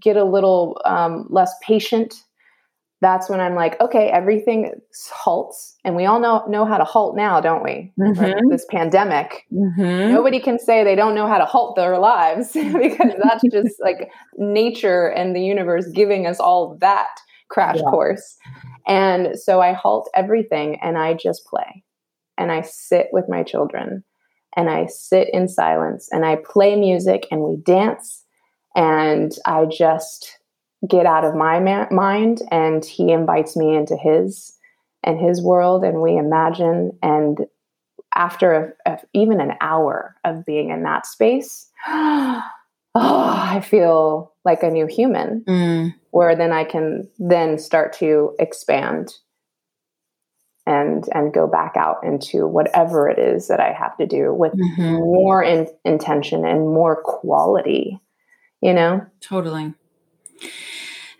get a little um, less patient that's when I'm like, okay, everything halts, and we all know know how to halt now, don't we? Mm-hmm. This pandemic, mm-hmm. nobody can say they don't know how to halt their lives because that's just like nature and the universe giving us all that crash yeah. course. And so I halt everything and I just play, and I sit with my children, and I sit in silence, and I play music, and we dance, and I just get out of my ma- mind and he invites me into his and his world and we imagine and after a, a, even an hour of being in that space oh i feel like a new human mm. where then i can then start to expand and and go back out into whatever it is that i have to do with mm-hmm. more in, intention and more quality you know totally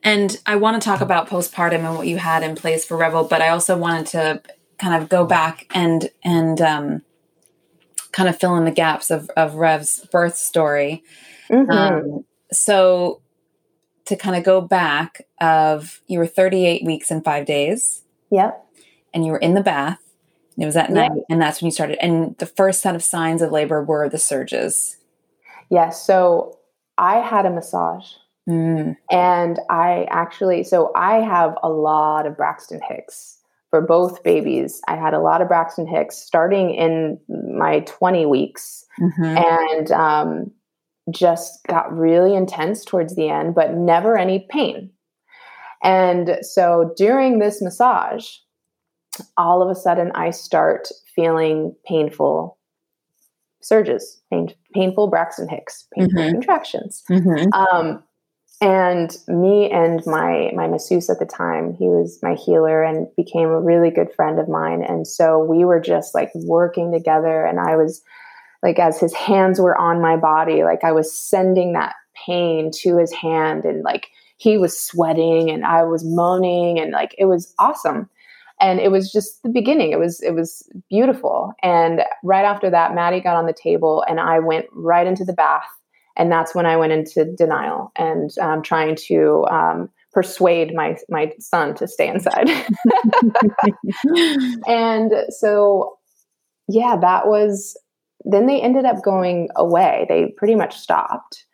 and I want to talk about postpartum and what you had in place for Revel, but I also wanted to kind of go back and and um, kind of fill in the gaps of, of Rev's birth story. Mm-hmm. Um, so to kind of go back of you were 38 weeks and five days. Yep. And you were in the bath. And it was at night, yep. and that's when you started. And the first set of signs of labor were the surges. Yes. So I had a massage Mm. And I actually, so I have a lot of Braxton Hicks for both babies. I had a lot of Braxton Hicks starting in my 20 weeks mm-hmm. and um, just got really intense towards the end, but never any pain. And so during this massage, all of a sudden I start feeling painful surges, pain, painful Braxton Hicks, painful mm-hmm. contractions. Mm-hmm. Um, and me and my my masseuse at the time he was my healer and became a really good friend of mine. And so we were just like working together. And i was like as his hands were on my body like i was sending that pain to his hand. And like he was sweating and i was moaning. And like it was awesome. And it was just the beginning. It was it was beautiful. And right after that maddie got on the table and i went right into the bath and that's when I went into denial and um, trying to um, persuade my my son to stay inside. and so, yeah, that was. Then they ended up going away. They pretty much stopped,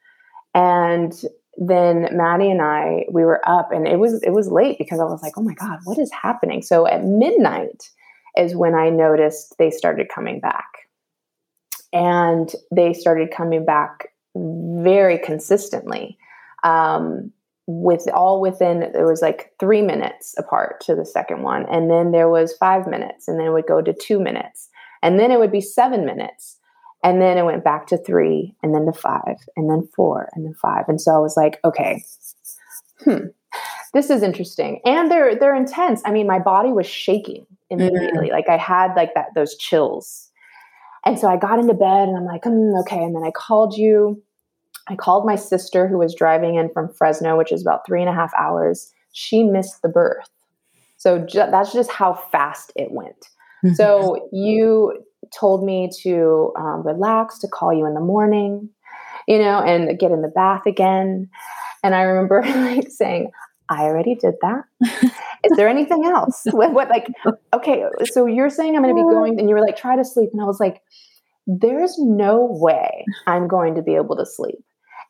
and then Maddie and I we were up, and it was it was late because I was like, oh my god, what is happening? So at midnight is when I noticed they started coming back. And they started coming back very consistently. Um, with all within there was like three minutes apart to the second one and then there was five minutes and then it would go to two minutes and then it would be seven minutes and then it went back to three and then to five and then four and then five and so i was like okay hmm this is interesting and they're they're intense i mean my body was shaking immediately mm-hmm. like i had like that those chills and so I got into bed and I'm like, mm, okay. And then I called you. I called my sister who was driving in from Fresno, which is about three and a half hours. She missed the birth. So ju- that's just how fast it went. Mm-hmm. So you told me to um, relax, to call you in the morning, you know, and get in the bath again. And I remember like saying, I already did that. Is there anything else? what, what, like, okay, so you're saying I'm going to be going, and you were like, try to sleep. And I was like, there's no way I'm going to be able to sleep.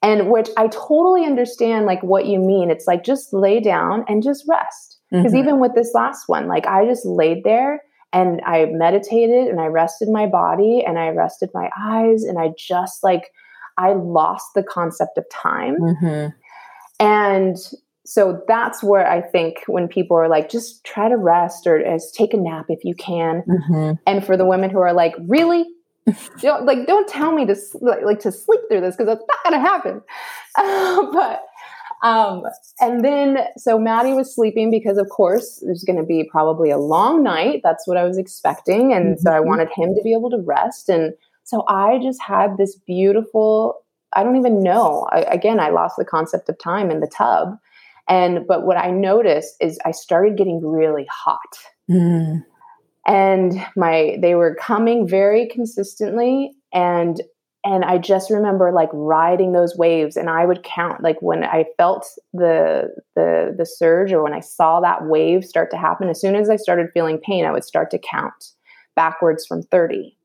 And which I totally understand, like, what you mean. It's like, just lay down and just rest. Because mm-hmm. even with this last one, like, I just laid there and I meditated and I rested my body and I rested my eyes and I just like, I lost the concept of time. Mm-hmm. And so that's where I think when people are like, just try to rest or just take a nap if you can. Mm-hmm. And for the women who are like, really? don't, like, don't tell me to like, like to sleep through this because that's not going to happen. Uh, but um, and then so Maddie was sleeping because of course there's going to be probably a long night. That's what I was expecting, and mm-hmm. so I mm-hmm. wanted him to be able to rest. And so I just had this beautiful. I don't even know. I, again, I lost the concept of time in the tub and but what I noticed is I started getting really hot. Mm. And my they were coming very consistently and and I just remember like riding those waves and I would count like when I felt the the the surge or when I saw that wave start to happen as soon as I started feeling pain I would start to count backwards from 30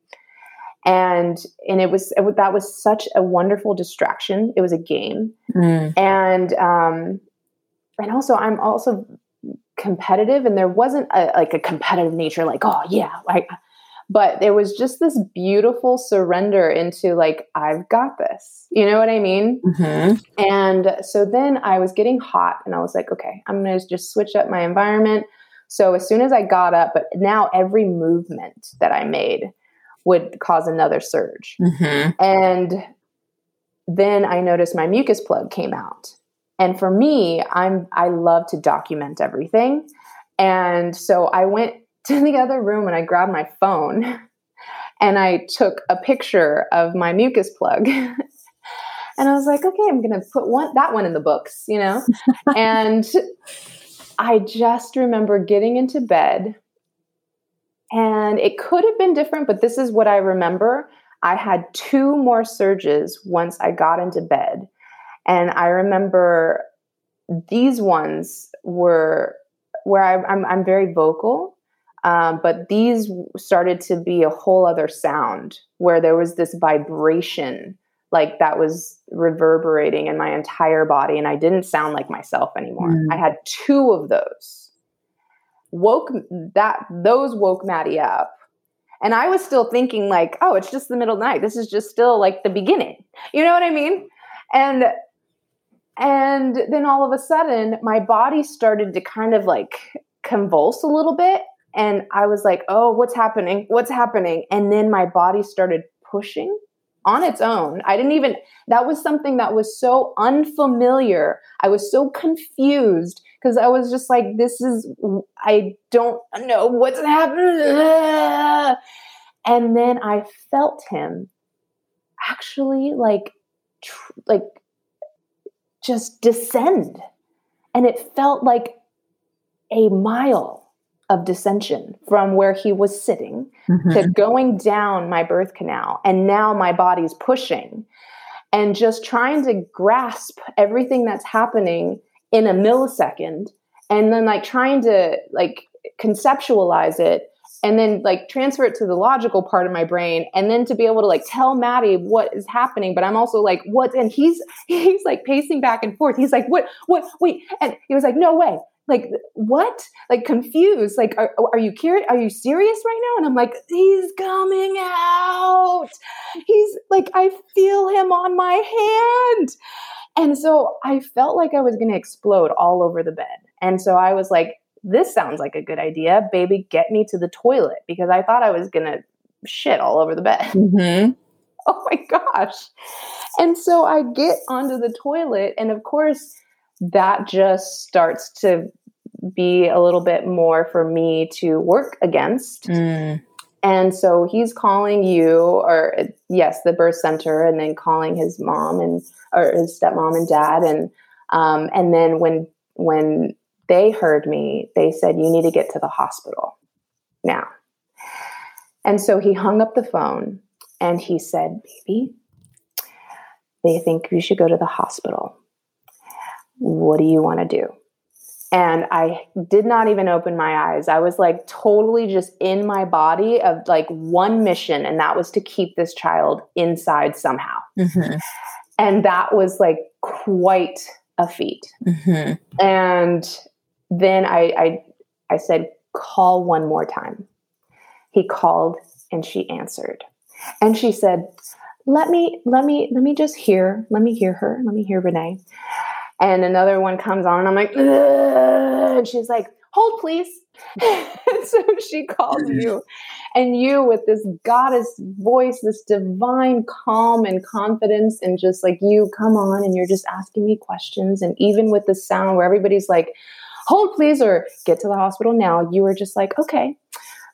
and and it was it, that was such a wonderful distraction. It was a game. Mm. and um and also I'm also competitive and there wasn't a, like a competitive nature like oh yeah like but there was just this beautiful surrender into like i've got this you know what i mean mm-hmm. and so then i was getting hot and i was like okay i'm gonna just switch up my environment so as soon as i got up but now every movement that i made would cause another surge mm-hmm. and then i noticed my mucus plug came out and for me, I'm I love to document everything. And so I went to the other room and I grabbed my phone and I took a picture of my mucus plug. and I was like, okay, I'm going to put one that one in the books, you know? and I just remember getting into bed and it could have been different, but this is what I remember. I had two more surges once I got into bed. And I remember these ones were where I, am I'm, I'm very vocal, um, but these started to be a whole other sound where there was this vibration like that was reverberating in my entire body and I didn't sound like myself anymore. Mm. I had two of those. Woke that those woke Maddie up. And I was still thinking like, oh, it's just the middle of the night. This is just still like the beginning. You know what I mean? And and then all of a sudden, my body started to kind of like convulse a little bit. And I was like, oh, what's happening? What's happening? And then my body started pushing on its own. I didn't even, that was something that was so unfamiliar. I was so confused because I was just like, this is, I don't know what's happening. And then I felt him actually like, tr- like, just descend. And it felt like a mile of dissension from where he was sitting mm-hmm. to going down my birth canal. And now my body's pushing and just trying to grasp everything that's happening in a millisecond and then like trying to like conceptualize it and then like transfer it to the logical part of my brain and then to be able to like tell Maddie what is happening but I'm also like what and he's he's like pacing back and forth. He's like what what wait and he was like no way. Like what? Like confused like are, are you curious are you serious right now? And i'm like he's coming out. He's like i feel him on my hand. And so i felt like i was going to explode all over the bed. And so i was like this sounds like a good idea baby get me to the toilet because i thought i was going to shit all over the bed mm-hmm. oh my gosh and so i get onto the toilet and of course that just starts to be a little bit more for me to work against. Mm. And so he's calling you, or yes, the birth center, and then calling his mom and or his stepmom and dad, and um, and then when when they heard me, they said you need to get to the hospital now. And so he hung up the phone and he said, "Baby, they think you should go to the hospital. What do you want to do?" and I did not even open my eyes. I was like totally just in my body of like one mission, and that was to keep this child inside somehow. Mm-hmm. And that was like quite a feat. Mm-hmm. And then I, I, I said, call one more time. He called and she answered. And she said, let me, let me, let me just hear, let me hear her. Let me hear Renee and another one comes on and i'm like Ugh! and she's like hold please and so she calls you and you with this goddess voice this divine calm and confidence and just like you come on and you're just asking me questions and even with the sound where everybody's like hold please or get to the hospital now. You were just like okay.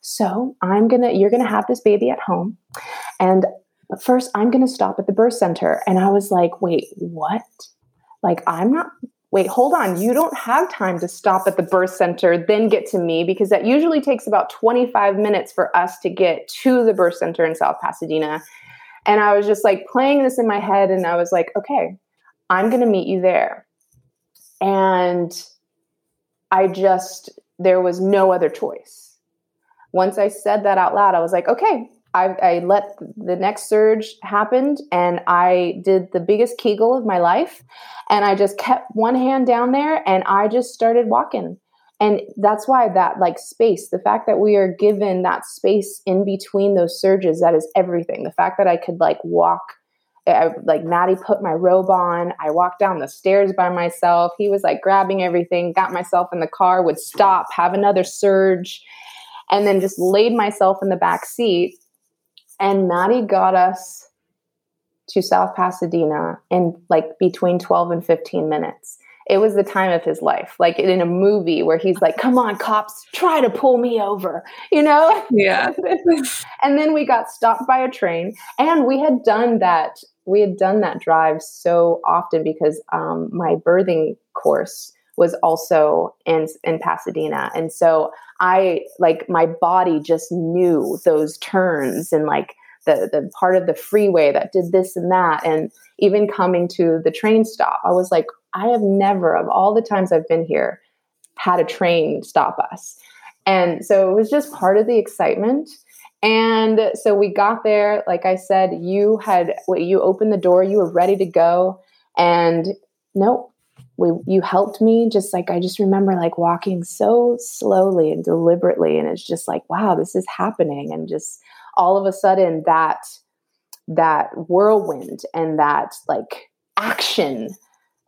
So i'm gonna you're gonna have this baby at home. And first i'm gonna stop at the birth center. And i was like wait what? Like i'm not wait hold on. You don't have time to stop at the birth center then get to me because that usually takes about 25 minutes for us to get to the birth center in south pasadena. And i was just like playing this in my head and i was like okay i'm to meet you there. And i just there was no other choice once i said that out loud i was like okay I, I, let the next surge happened and I did the biggest kegel of my life. And I just kept one hand down there and I just started walking. And that's why that like space, the fact that we are given that space in between those surges, that is everything. The fact that I could like walk, I, like Maddie put my robe on. I walked down the stairs by myself. He was like grabbing everything, got myself in the car, would stop, have another surge, and then just laid myself in the back seat and Maddie got us to South Pasadena in like between 12 and 15 minutes. It was the time of his life, like in a movie where he's like, Come on, cops, try to pull me over, you know? Yeah. and then we got stopped by a train, and we had done that. We had done that drive so often because um, my birthing course was also in in Pasadena, and so I like my body just knew those turns and like the the part of the freeway that did this and that, and even coming to the train stop, I was like, I have never of all the times I've been here had a train stop us, and so it was just part of the excitement. And so we got there. Like I said, you had you opened the door, you were ready to go, and nope, we you helped me. Just like i just remember like walking so slowly and deliberately. And it's just like wow this is happening. And just all of a sudden that that whirlwind and that like action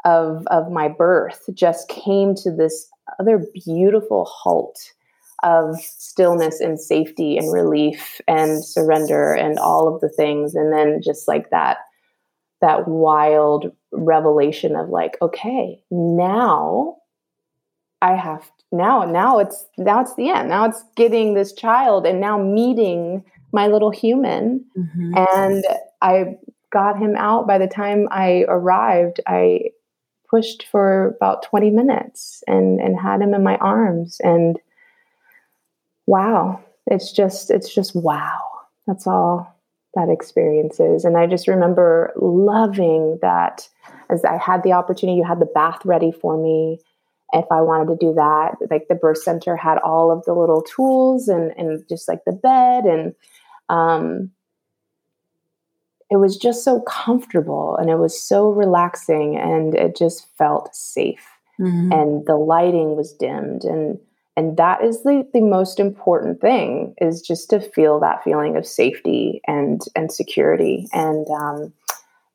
of of my birth just came to this other beautiful halt of stillness and safety and relief and surrender and all of the things. And then just like that that wild revelation of like okay now i have now now it's now it's the end. Now it's getting this child and now meeting my little human. Mm-hmm. and i got him out by the time i arrived i pushed for about 20 minutes and and had him in my arms. And wow it's just it's just wow. That's all that experience is. And i just remember loving that as i had the opportunity you had the bath ready for me. If i wanted to do that like the birth center had all of the little tools and and just like the bed and um it was just so comfortable and it was so relaxing and it just felt safe. Mm-hmm. and the lighting was dimmed and and that is the, the most important thing is just to feel that feeling of safety and and security. And um,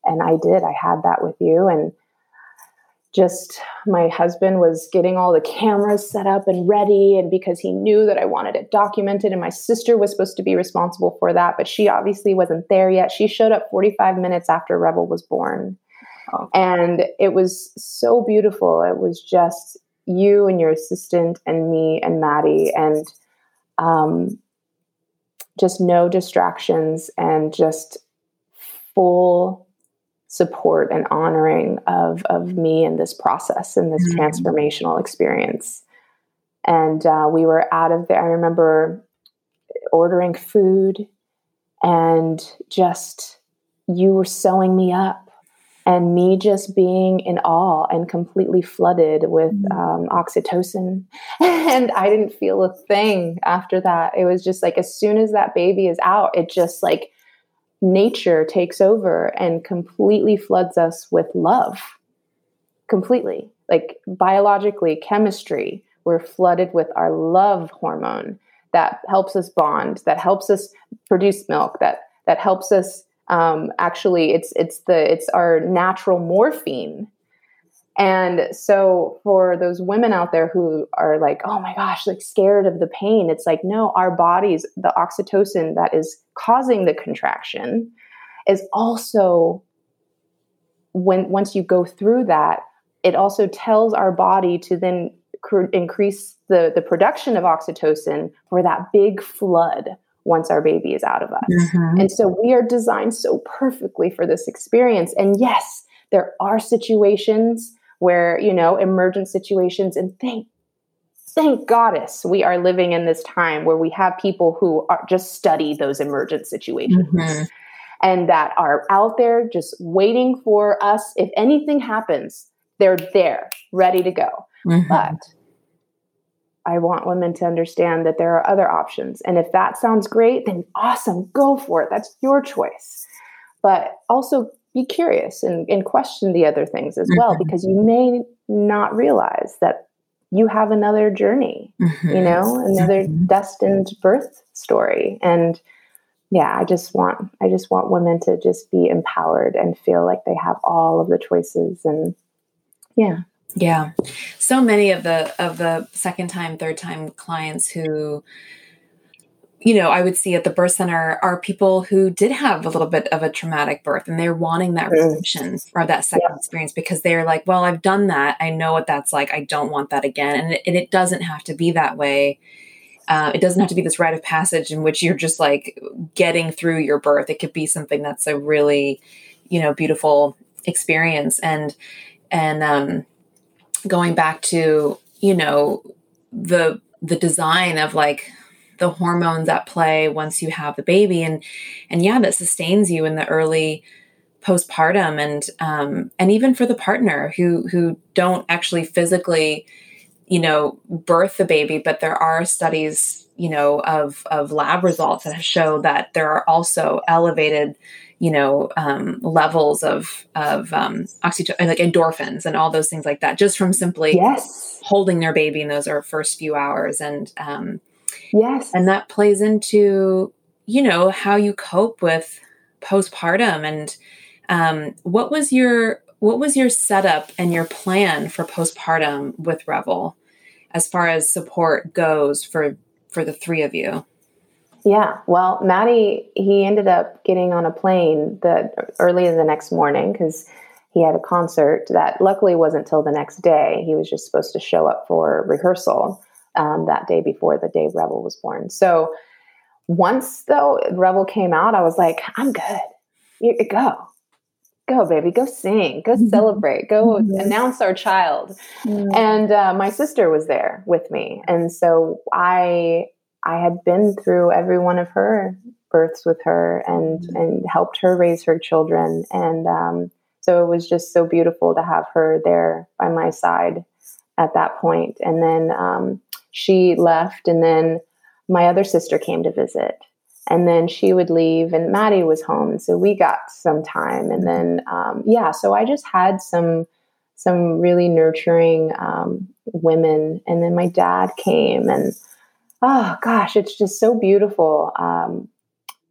and i did i had that with you. And just my husband was getting all the cameras set up and ready and because he knew that I wanted it documented and my sister was supposed to be responsible for that but she obviously wasn't there yet. She showed up 45 minutes after Revel was born. Oh. and it was so beautiful. It was just you and your assistant and me and Maddie and um, just no distractions and just full support and honoring of of me in this process and this mm-hmm. transformational experience and uh, we were out of there i remember ordering food and just you were sewing me up and me just being in awe and completely flooded with mm-hmm. um, oxytocin and i didn't feel a thing after that it was just like as soon as that baby is out it just like nature takes over and completely floods us with love. Completely. Like biologically, chemistry, we're flooded with our love hormone that helps us bond, that helps us produce milk, that that helps us um, actually it's it's the it's our natural morphine. And so for those women out there who are like, oh my gosh, like scared of the pain, it's like, no, our bodies, the oxytocin that is causing the contraction is also when once you go through that, it also tells our body to then cr- increase the, the production of oxytocin for that big flood once our baby is out of us. Mm-hmm. And so we are designed so perfectly for this experience. And yes, there are situations where you know emergent situations and thank thank goddess we are living in this time where we have people who are just study those emergent situations mm-hmm. and that are out there just waiting for us if anything happens they're there ready to go mm-hmm. but I want women to understand that there are other options. And if that sounds great, then awesome, go for it. That's your choice. But also be curious and, and question the other things as well mm-hmm. because you may not realize that you have another journey mm-hmm. you know another mm-hmm. destined birth story and yeah i just want i just want women to just be empowered and feel like they have all of the choices and yeah yeah so many of the of the second time third time clients who you know, I would see at the birth center are people who did have a little bit of a traumatic birth and they're wanting that mm. redemption or that second yeah. experience because they're like, well, I've done that. I know what that's like. I don't want that again. And it, and it doesn't have to be that way. Uh, it doesn't have to be this rite of passage in which you're just like getting through your birth. It could be something that's a really, you know, beautiful experience. And, and, um, going back to, you know, the, the design of like the hormones at play once you have the baby and and yeah that sustains you in the early postpartum and um, and even for the partner who who don't actually physically you know birth the baby but there are studies you know of of lab results that show that there are also elevated you know um, levels of of um, oxytocin like endorphins and all those things like that just from simply yes. holding their baby in those first few hours and um, Yes. And that plays into, you know, how you cope with postpartum and um, what was your what was your setup and your plan for postpartum with Revel as far as support goes for for the three of you? Yeah, well, Maddie, he ended up getting on a plane the early in the next morning because he had a concert that luckily wasn't till the next day. He was just supposed to show up for rehearsal um, that day before the day Revel was born. So once though Revel came out, I was like, I'm good. You, go, go, baby, go sing, go celebrate, go announce our child. And uh, my sister was there with me, and so I I had been through every one of her births with her and mm-hmm. and helped her raise her children. And um, so it was just so beautiful to have her there by my side at that point. And then um, she left and then my other sister came to visit. And then she would leave and maddie was home. So we got some time and then um, yeah so i just had some some really nurturing um, women. And then my dad came and oh gosh, it's just so beautiful. Um,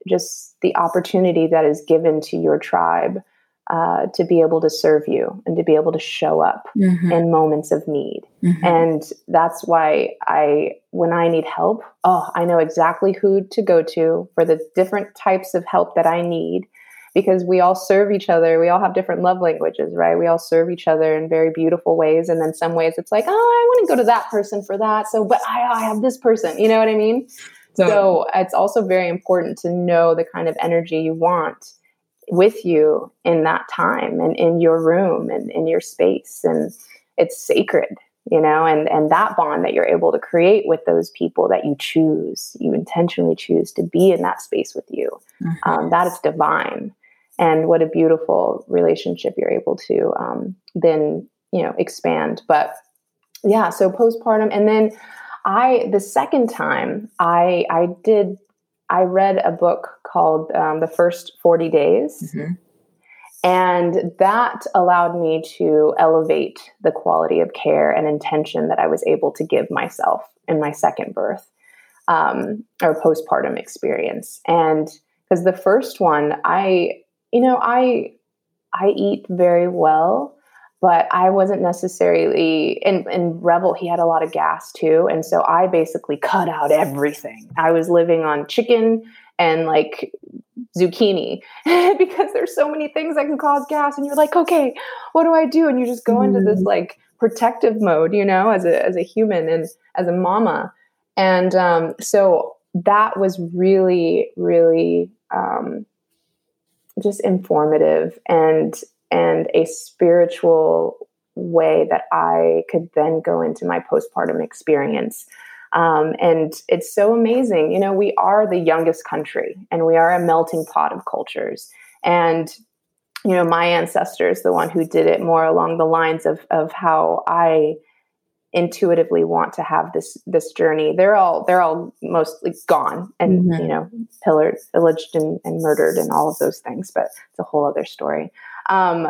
just the opportunity that is given to your tribe uh, to be able to serve you and to be able to show up mm-hmm. in moments of need. Mm-hmm. And that's why I, when I need help, oh, I know exactly who to go to for the different types of help that I need because we all serve each other. We all have different love languages, right? We all serve each other in very beautiful ways. And then some ways it's like, oh, I want to go to that person for that. So, but I, I have this person, you know what I mean? So, so it's also very important to know the kind of energy you want with you in that time and in your room and in your space. And it's sacred you know and and that bond that you're able to create with those people that you choose you intentionally choose to be in that space with you mm-hmm. um, that is divine and what a beautiful relationship you're able to um, then you know expand. But yeah so postpartum and then i the second time i i did i read a book called um, the first 40 days. Mm-hmm. and that allowed me to elevate the quality of care and intention that i was able to give myself in my second birth um, or postpartum experience. And because the first one i you know, I I eat very well, but I wasn't necessarily in, in Revel. He had a lot of gas too, and so I basically cut out everything. I was living on chicken and like zucchini because there's so many things that can cause gas, and you're like, okay, what do I do? And you just go into this mm. like protective mode, you know, as a as a human and as a mama, and um, so that was really really um, just informative and and a spiritual way that I could then go into my postpartum experience. Um, and it's so amazing. You know, we are the youngest country and we are a melting pot of cultures. And, you know, my ancestor is the one who did it more along the lines of, of how I intuitively want to have this this journey they're all they're all mostly gone and mm-hmm. you know pillared pillaged and, and, murdered and all of those things but it's a whole other story um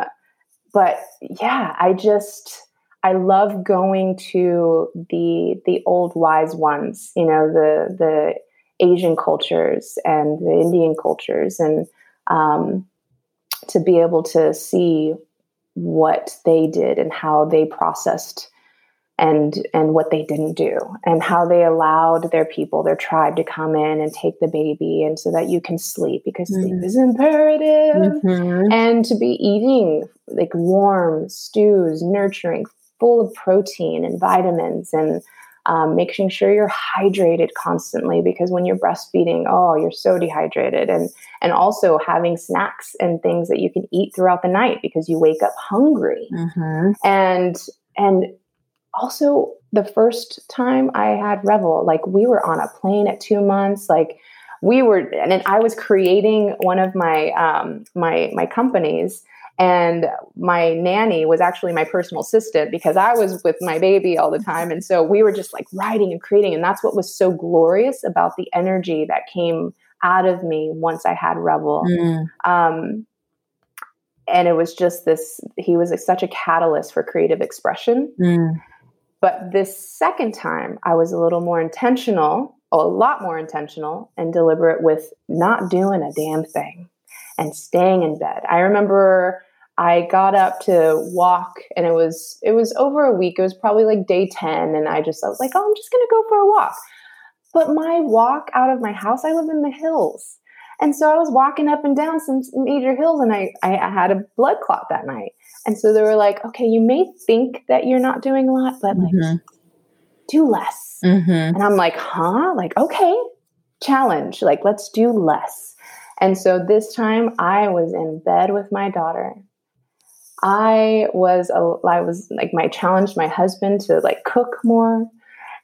but yeah i just i love going to the the old wise ones you know the the asian cultures and the indian cultures and um to be able to see what they did and how they processed and and what they didn't do and how they allowed their people their tribe to come in and take the baby and so that you can sleep because mm-hmm. sleep is imperative mm-hmm. and to be eating like warm stews nurturing full of protein and vitamins and um, making sure you're hydrated constantly because when you're breastfeeding oh you're so dehydrated and and also having snacks and things that you can eat throughout the night because you wake up hungry mm-hmm. and and also the first time I had Revel, like we were on a plane at two months, like we were, and then I was creating one of my um, my my companies, and my nanny was actually my personal assistant because I was with my baby all the time, and so we were just like writing and creating, and that's what was so glorious about the energy that came out of me once I had Revel. Mm. Um, and it was just this he was such a catalyst for creative expression mm. But this second time, I was a little more intentional, a lot more intentional and deliberate with not doing a damn thing and staying in bed. I remember I got up to walk and it was it was over a week. It was probably like day 10 and I just I was like, "Oh, I'm just going to go for a walk." but my walk out of my house, I live in the hills. And so I was walking up and down some major hills and I, I had a blood clot that night. And so they were like, okay, you may think that you're not doing a lot, but like, mm-hmm. do less. Mm-hmm. And I'm like, huh? Like, okay, challenge. Like, let's do less. And so this time I was in bed with my daughter. I was, a, I was like, my challenge, my husband to like cook more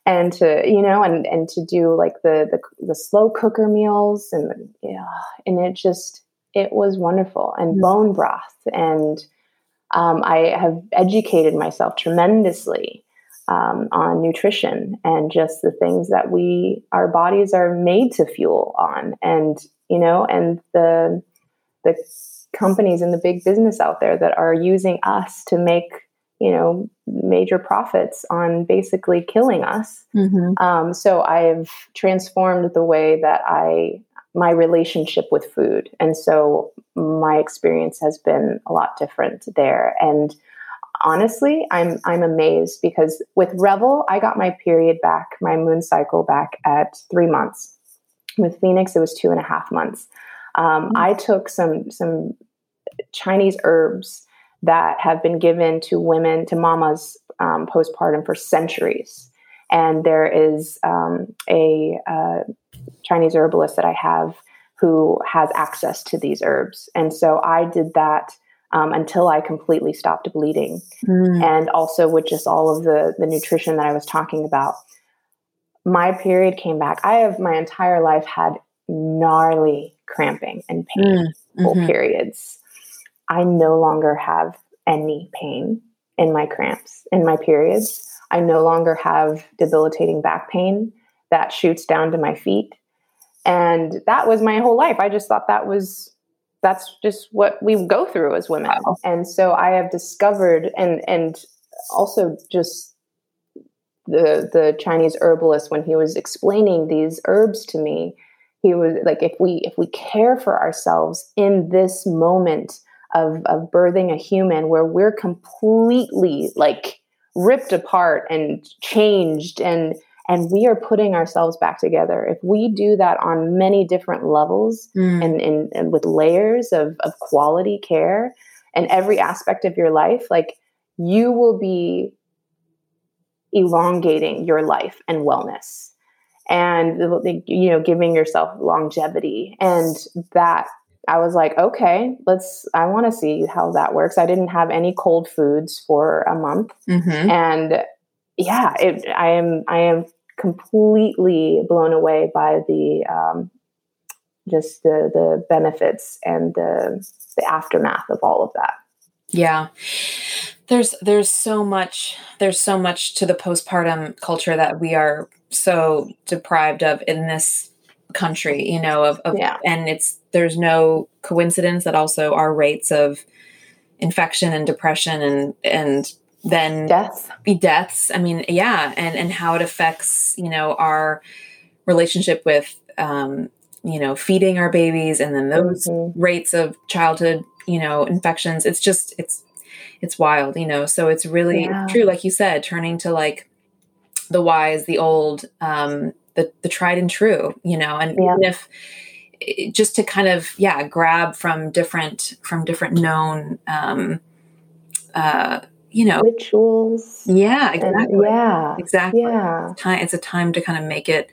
and to you know and and to do like the the, the slow cooker meals and yeah and it just it was wonderful and mm-hmm. bone broth and um, i have educated myself tremendously um, on nutrition and just the things that we our bodies are made to fuel on and you know and the the companies and the big business out there that are using us to make you know major profits on basically killing us mm-hmm. um, so i've transformed the way that i my relationship with food and so my experience has been a lot different there and honestly i'm i'm amazed because with revel i got my period back my moon cycle back at three months with phoenix it was two and a half months um, mm-hmm. i took some some chinese herbs that have been given to women, to mamas um, postpartum for centuries. And there is um, a uh, Chinese herbalist that I have who has access to these herbs. And so I did that um, until I completely stopped bleeding. Mm. And also with just all of the, the nutrition that I was talking about. My period came back. I have my entire life had gnarly cramping and painful mm. mm-hmm. periods. I no longer have any pain in my cramps, in my periods. I no longer have debilitating back pain that shoots down to my feet. And that was my whole life. I just thought that was that's just what we go through as women. Wow. And so I have discovered and and also just the the Chinese herbalist when he was explaining these herbs to me, he was like if we if we care for ourselves in this moment of of birthing a human where we're completely like ripped apart and changed and and we are putting ourselves back together if we do that on many different levels mm. and, and, and with layers of, of quality care and every aspect of your life like you will be elongating your life and wellness and you know giving yourself longevity and that I was like, okay, let's, I want to see how that works. I didn't have any cold foods for a month. Mm-hmm. And yeah, it, I am, I am completely blown away by the, um, just the, the benefits and the, the aftermath of all of that. Yeah. There's, there's so much, there's so much to the postpartum culture that we are so deprived of in this country, you know, of, of yeah. and it's there's no coincidence that also our rates of infection and depression and and then deaths be deaths. I mean, yeah, and and how it affects, you know, our relationship with um, you know, feeding our babies and then those mm-hmm. rates of childhood, you know, infections. It's just it's it's wild, you know. So it's really yeah. true, like you said, turning to like the wise, the old, um, the the tried and true, you know, and yeah. even if eh, just to kind of yeah grab from different from different known um uh you know rituals yeah exactly and, yeah exactly yeah it's time it's a time to kind of make it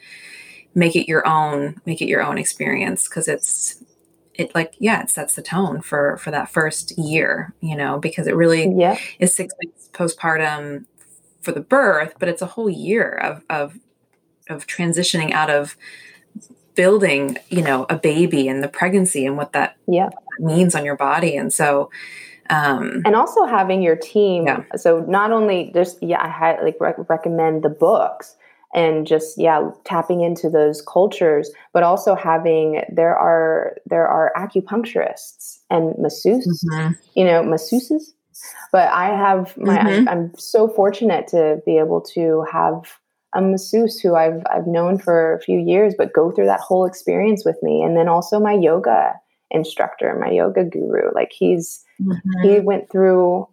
make it your own make it your own experience because it's it like yeah it sets the tone for for that first year you know because it really yeah. is six weeks postpartum for the birth but it's a whole year of of of transitioning out of building you know a baby and the pregnancy and what that yeah. means on your body and so um and also having your team yeah. so not only just yeah i had like rec- recommend the books and just yeah tapping into those cultures but also having there are there are acupuncturists and masseuses mm-hmm. you know masseuses but i have my mm-hmm. I'm, I'm so fortunate to be able to have a masseuse who I've I've known for a few years, but go through that whole experience with me, and then also my yoga instructor, my yoga guru. Like he's mm-hmm. he went through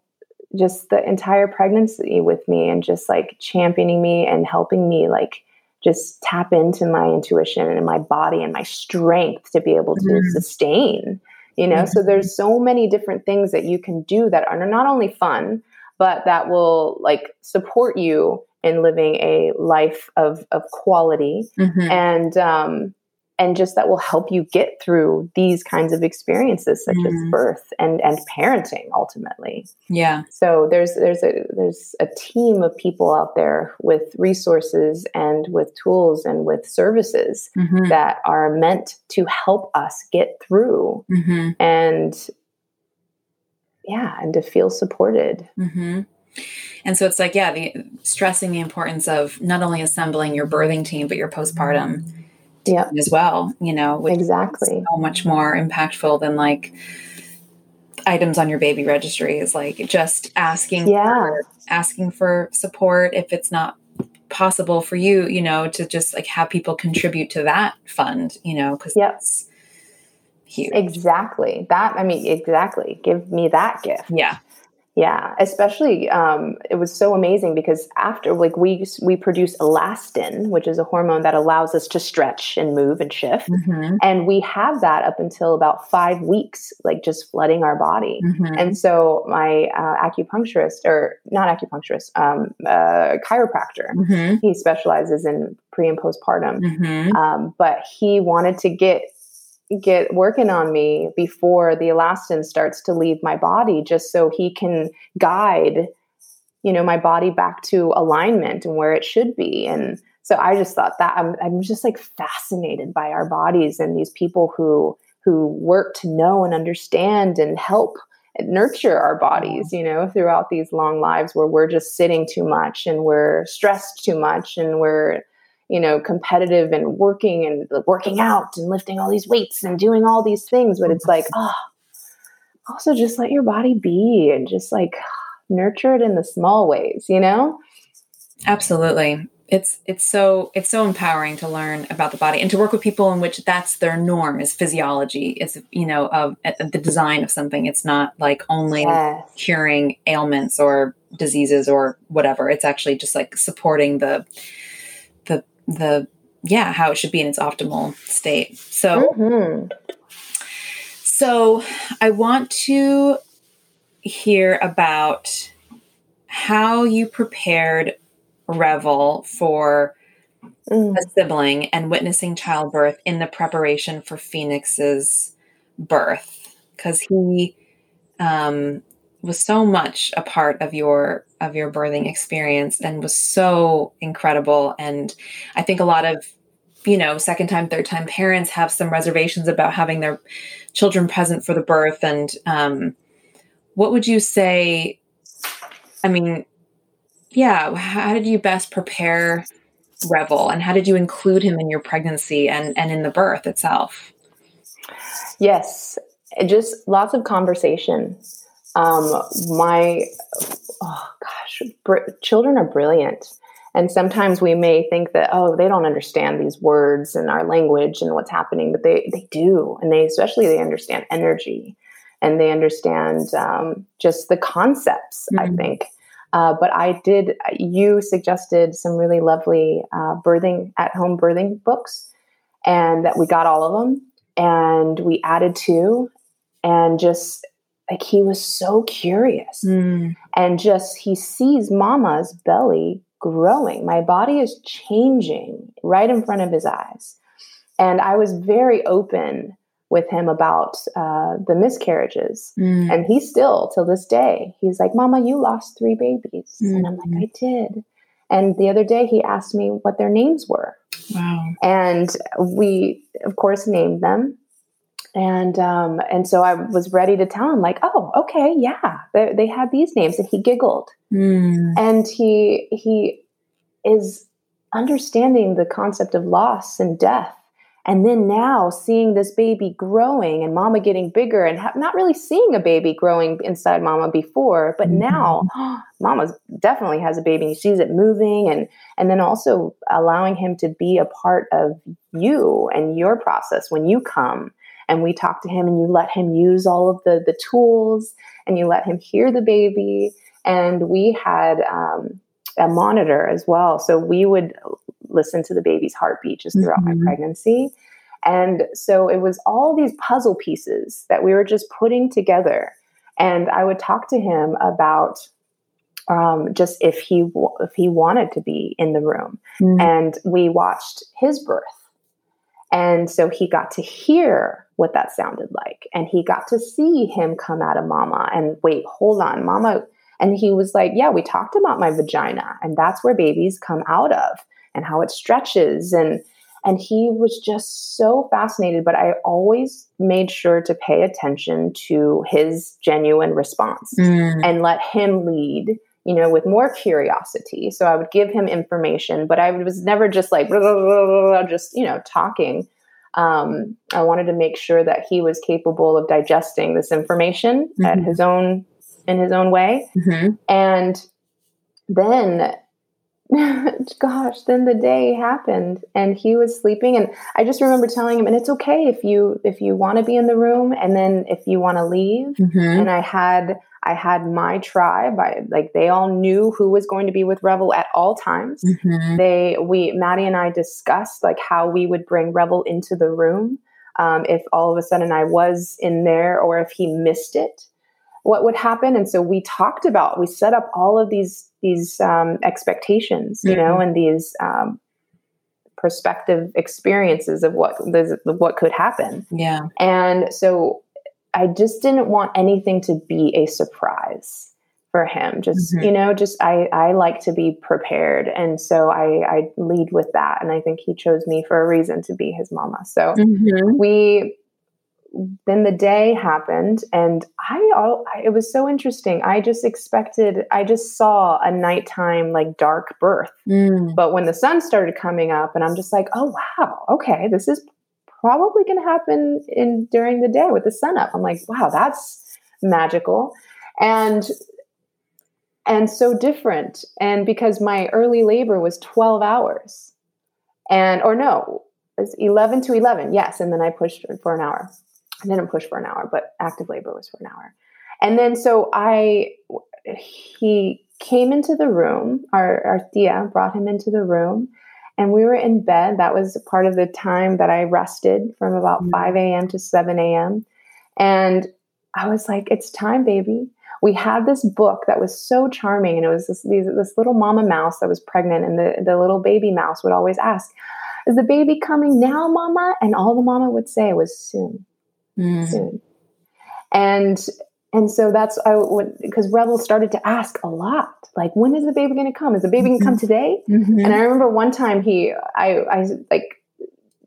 just the entire pregnancy with me and just like championing me and helping me like just tap into my intuition and my body and my strength to be able to mm. sustain you know mm-hmm. so there's so many different things that you can do that are not only fun but that will like support you in living a life of of quality mm-hmm. and um and just that will help you get through these kinds of experiences such mm. as birth and and parenting ultimately yeah so there's there's a there's a team of people out there with resources and with tools and with services mm-hmm. that are meant to help us get through mm-hmm. and yeah and to feel supported mm-hmm. And so it's like, yeah, the stressing the importance of not only assembling your birthing team, but your postpartum yeah. as well, you know, exactly so much more impactful than like items on your baby registry is like just asking yeah. for, asking for support if it's not possible for you, you know, to just like have people contribute to that fund, you know, because yep. that's huge. Exactly. That I mean, exactly. Give me that gift. Yeah. Yeah, especially um, it was so amazing because after like we we produce elastin, which is a hormone that allows us to stretch and move and shift, mm-hmm. and we have that up until about five weeks, like just flooding our body. Mm-hmm. And so my uh, acupuncturist, or not acupuncturist, um, uh, chiropractor, mm-hmm. he specializes in pre and postpartum, mm-hmm. um, but he wanted to get get working on me before the elastin starts to leave my body just so he can guide you know my body back to alignment and where it should be. And so i just thought that i'm, I'm just like fascinated by our bodies and these people who who work to know and understand and help and nurture our bodies you know throughout these long lives where we're just sitting too much and we're stressed too much and we're you know, competitive and working and working out and lifting all these weights and doing all these things. But it's like, oh, ah, also just let your body be and just like nurture it in the small ways, you know? Absolutely. It's it's so it's so empowering to learn about the body and to work with people in which that's their norm is physiology. It's you know of the design of something. It's not like only yes. curing ailments or diseases or whatever. It's actually just like supporting the the yeah how it should be in its optimal state so mm-hmm. so i want to hear about how you prepared revel for mm. a sibling and witnessing childbirth in the preparation for phoenix's birth because he um, was so much a part of your of your birthing experience and was so incredible. And i think a lot of you know second time third time parents have some reservations about having their children present for the birth. And um, what would you say i mean yeah how did you best prepare revel and how did you include him in your pregnancy and and in the birth itself? Yes just lots of conversation um, my oh gosh, br- children are brilliant. And sometimes we may think that, oh, they don't understand these words and our language and what's happening, but they, they do. And they, especially, they understand energy and they understand um, just the concepts, mm-hmm. I think. Uh, but I did, you suggested some really lovely uh, birthing at home birthing books, and that we got all of them and we added two and just like he was so curious mm. and just he sees mama's belly growing my body is changing right in front of his eyes and i was very open with him about uh, the miscarriages mm. and he still till this day he's like mama you lost three babies mm. and i'm like mm-hmm. i did and the other day he asked me what their names were wow and we of course named them and um, and so I was ready to tell him like, oh, okay, yeah, they, they had these names, and he giggled, mm. and he he is understanding the concept of loss and death, and then now seeing this baby growing and mama getting bigger, and ha- not really seeing a baby growing inside mama before, but mm-hmm. now mama definitely has a baby, and he sees it moving, and and then also allowing him to be a part of you and your process when you come and we talk to him and you let him use all of the the tools and you let him hear the baby and we had um, a monitor as well so we would listen to the baby's heartbeat just throughout mm-hmm. my pregnancy. And so it was all these puzzle pieces that we were just putting together. And I would talk to him about um, just if he if he wanted to be in the room. Mm-hmm. And we watched his birth. And so he got to hear what that sounded like. And he got to see him come out of mama and wait, hold on, mama. And he was like, Yeah, we talked about my vagina, and that's where babies come out of and how it stretches. And and he was just so fascinated, but I always made sure to pay attention to his genuine response mm. and let him lead you know, with more curiosity. So I would give him information, but I was never just like, blah, blah, blah, just, you know, talking. Um, I wanted to make sure that he was capable of digesting this information mm-hmm. at his own, in his own way. Mm-hmm. And then gosh then the day happened and he was sleeping and i just remember telling him and it's okay if you if you want to be in the room and then if you want to leave mm-hmm. and i had i had my tribe. I, like they all knew who was going to be with revel at all times. Mm-hmm. they we maddie and i discussed like how we would bring revel into the room um, if all of a sudden i was in there or if he missed it what would happen. And so we talked about we set up all of these these um, expectations you mm-hmm. know and these um, prospective experiences of what this, what could happen. Yeah. And so i just didn't want anything to be a surprise for him. Just mm-hmm. you know just i i like to be prepared. And so i i lead with that. And i think he chose me for a reason to be his mama. So mm-hmm. we then the day happened and I, all it was so interesting. I just expected i just saw a nighttime like dark birth. Mm. but when the sun started coming up and i'm just like oh wow. Okay. This is probably going to happen in during the day with the sun up. I'm like wow that's magical. And and so different. And because my early labor was 12 hours. And or no it's 11 to 11 yes and then i pushed for an hour. I didn't push for an hour, but active labor was for an hour. And then so I, he came into the room, our, our Thea brought him into the room, and we were in bed. That was part of the time that I rested from about mm-hmm. 5 a.m. to 7 a.m. And I was like, it's time, baby. We had this book that was so charming, and it was this, these, this little mama mouse that was pregnant, and the, the little baby mouse would always ask, Is the baby coming now, mama? And all the mama would say was soon mm. soon. And and so that's I because Revel started to ask a lot, like when is the baby going to come? Is the baby mm-hmm. going to come today? Mm-hmm. And I remember one time he, I, I like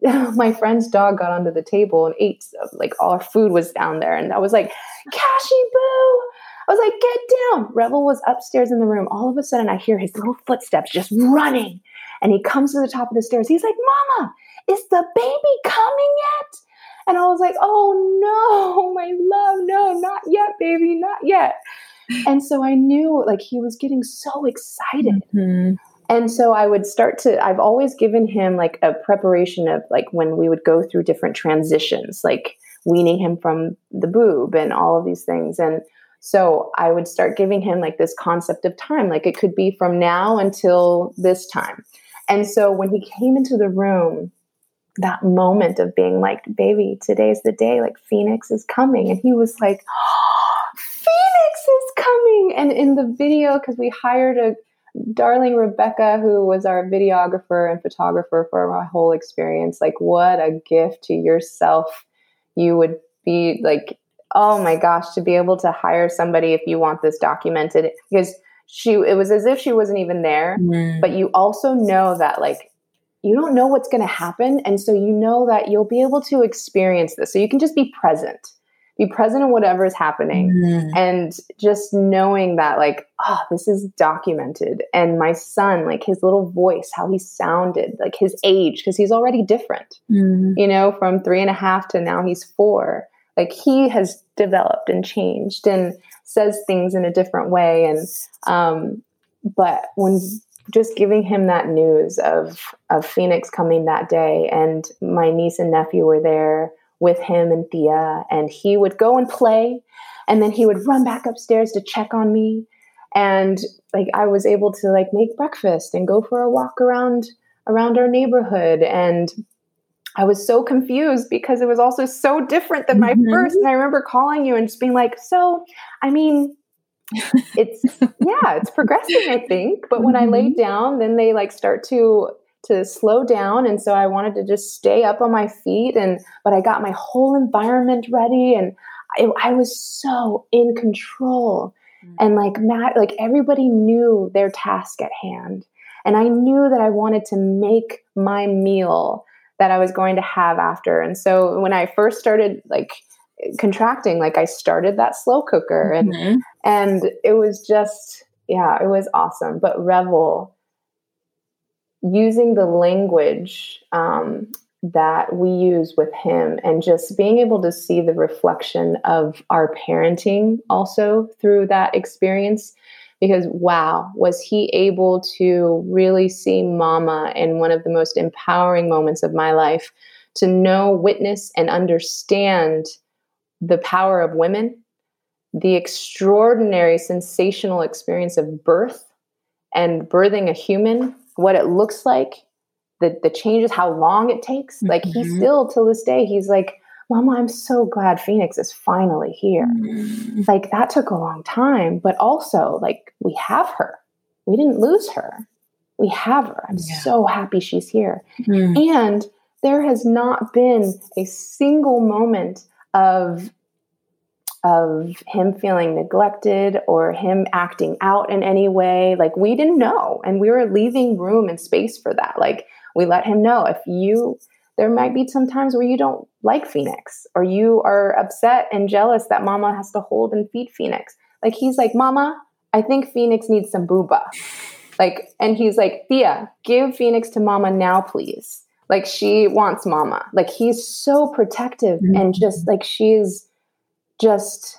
my friend's dog got onto the table and ate like all our food was down there, and I was like, Cashy boo. I was like, get down. Revel was upstairs in the room. All of a sudden, I hear his little footsteps just running. And he comes to the top of the stairs. He's like, Mama, is the baby coming yet? And I was like, oh no, my love, no, not yet, baby, not yet. And so I knew like he was getting so excited. Mm-hmm. And so I would start to, I've always given him like a preparation of like when we would go through different transitions, like weaning him from the boob and all of these things. And so I would start giving him like this concept of time, like it could be from now until this time. And so when he came into the room, that moment of being like, baby, today's the day, like Phoenix is coming. And he was like, oh, Phoenix is coming. And in the video, because we hired a darling Rebecca, who was our videographer and photographer for our whole experience, like, what a gift to yourself you would be like, oh my gosh, to be able to hire somebody if you want this documented. Because she, it was as if she wasn't even there, mm. but you also know that, like, you don't know what's going to happen. And so you know that you'll be able to experience this. So you can just be present, be present in whatever is happening. Mm. And just knowing that, like, oh, this is documented. And my son, like his little voice, how he sounded, like his age, because he's already different, mm. you know, from three and a half to now he's four. Like he has developed and changed and says things in a different way. And, um, but when just giving him that news of of Phoenix coming that day, and my niece and nephew were there with him and Thea, and he would go and play, and then he would run back upstairs to check on me, and like I was able to like make breakfast and go for a walk around around our neighborhood and I was so confused because it was also so different than my mm-hmm. first. And I remember calling you and just being like, so, I mean, it's yeah, it's progressing, I think. But when. I lay mm-hmm. down, then they like start to to slow down. And so I wanted to just stay up on my feet. And but I got my whole environment ready and I, I was so in control. Mm-hmm. And like Matt, like everybody knew their task at hand. And I knew that I wanted to make my meal that I was going to have after. And so when I first started like contracting, like I started that slow cooker and mm-hmm. and it was just yeah, it was awesome. But Revel using the language um, that we use with him and just being able to see the reflection of our parenting also through that experience because wow, was he able to really see mama in one of the most empowering moments of my life to know, witness, and understand the power of women, the extraordinary, sensational experience of birth and birthing a human, what it looks like, the, the changes, how long it takes. Mm-hmm. Like he still, till this day, he's like, Mama, I'm so glad Phoenix is finally here. Mm. Like that took a long time, but also like we have her. We didn't lose her. We have her. I'm yeah. so happy she's here. Mm. And there has not been a single moment of of him feeling neglected or him acting out in any way. Like we didn't know. And we were leaving room and space for that. Like we let him know if you there might be some times where you don't like Phoenix or you are upset and jealous that mama has to hold and feed Phoenix. Like he's like, Mama, I think Phoenix needs some booba. Like, and he's like, Thea, give Phoenix to mama now, please. Like she wants mama. Like he's so protective mm-hmm. and just like she's just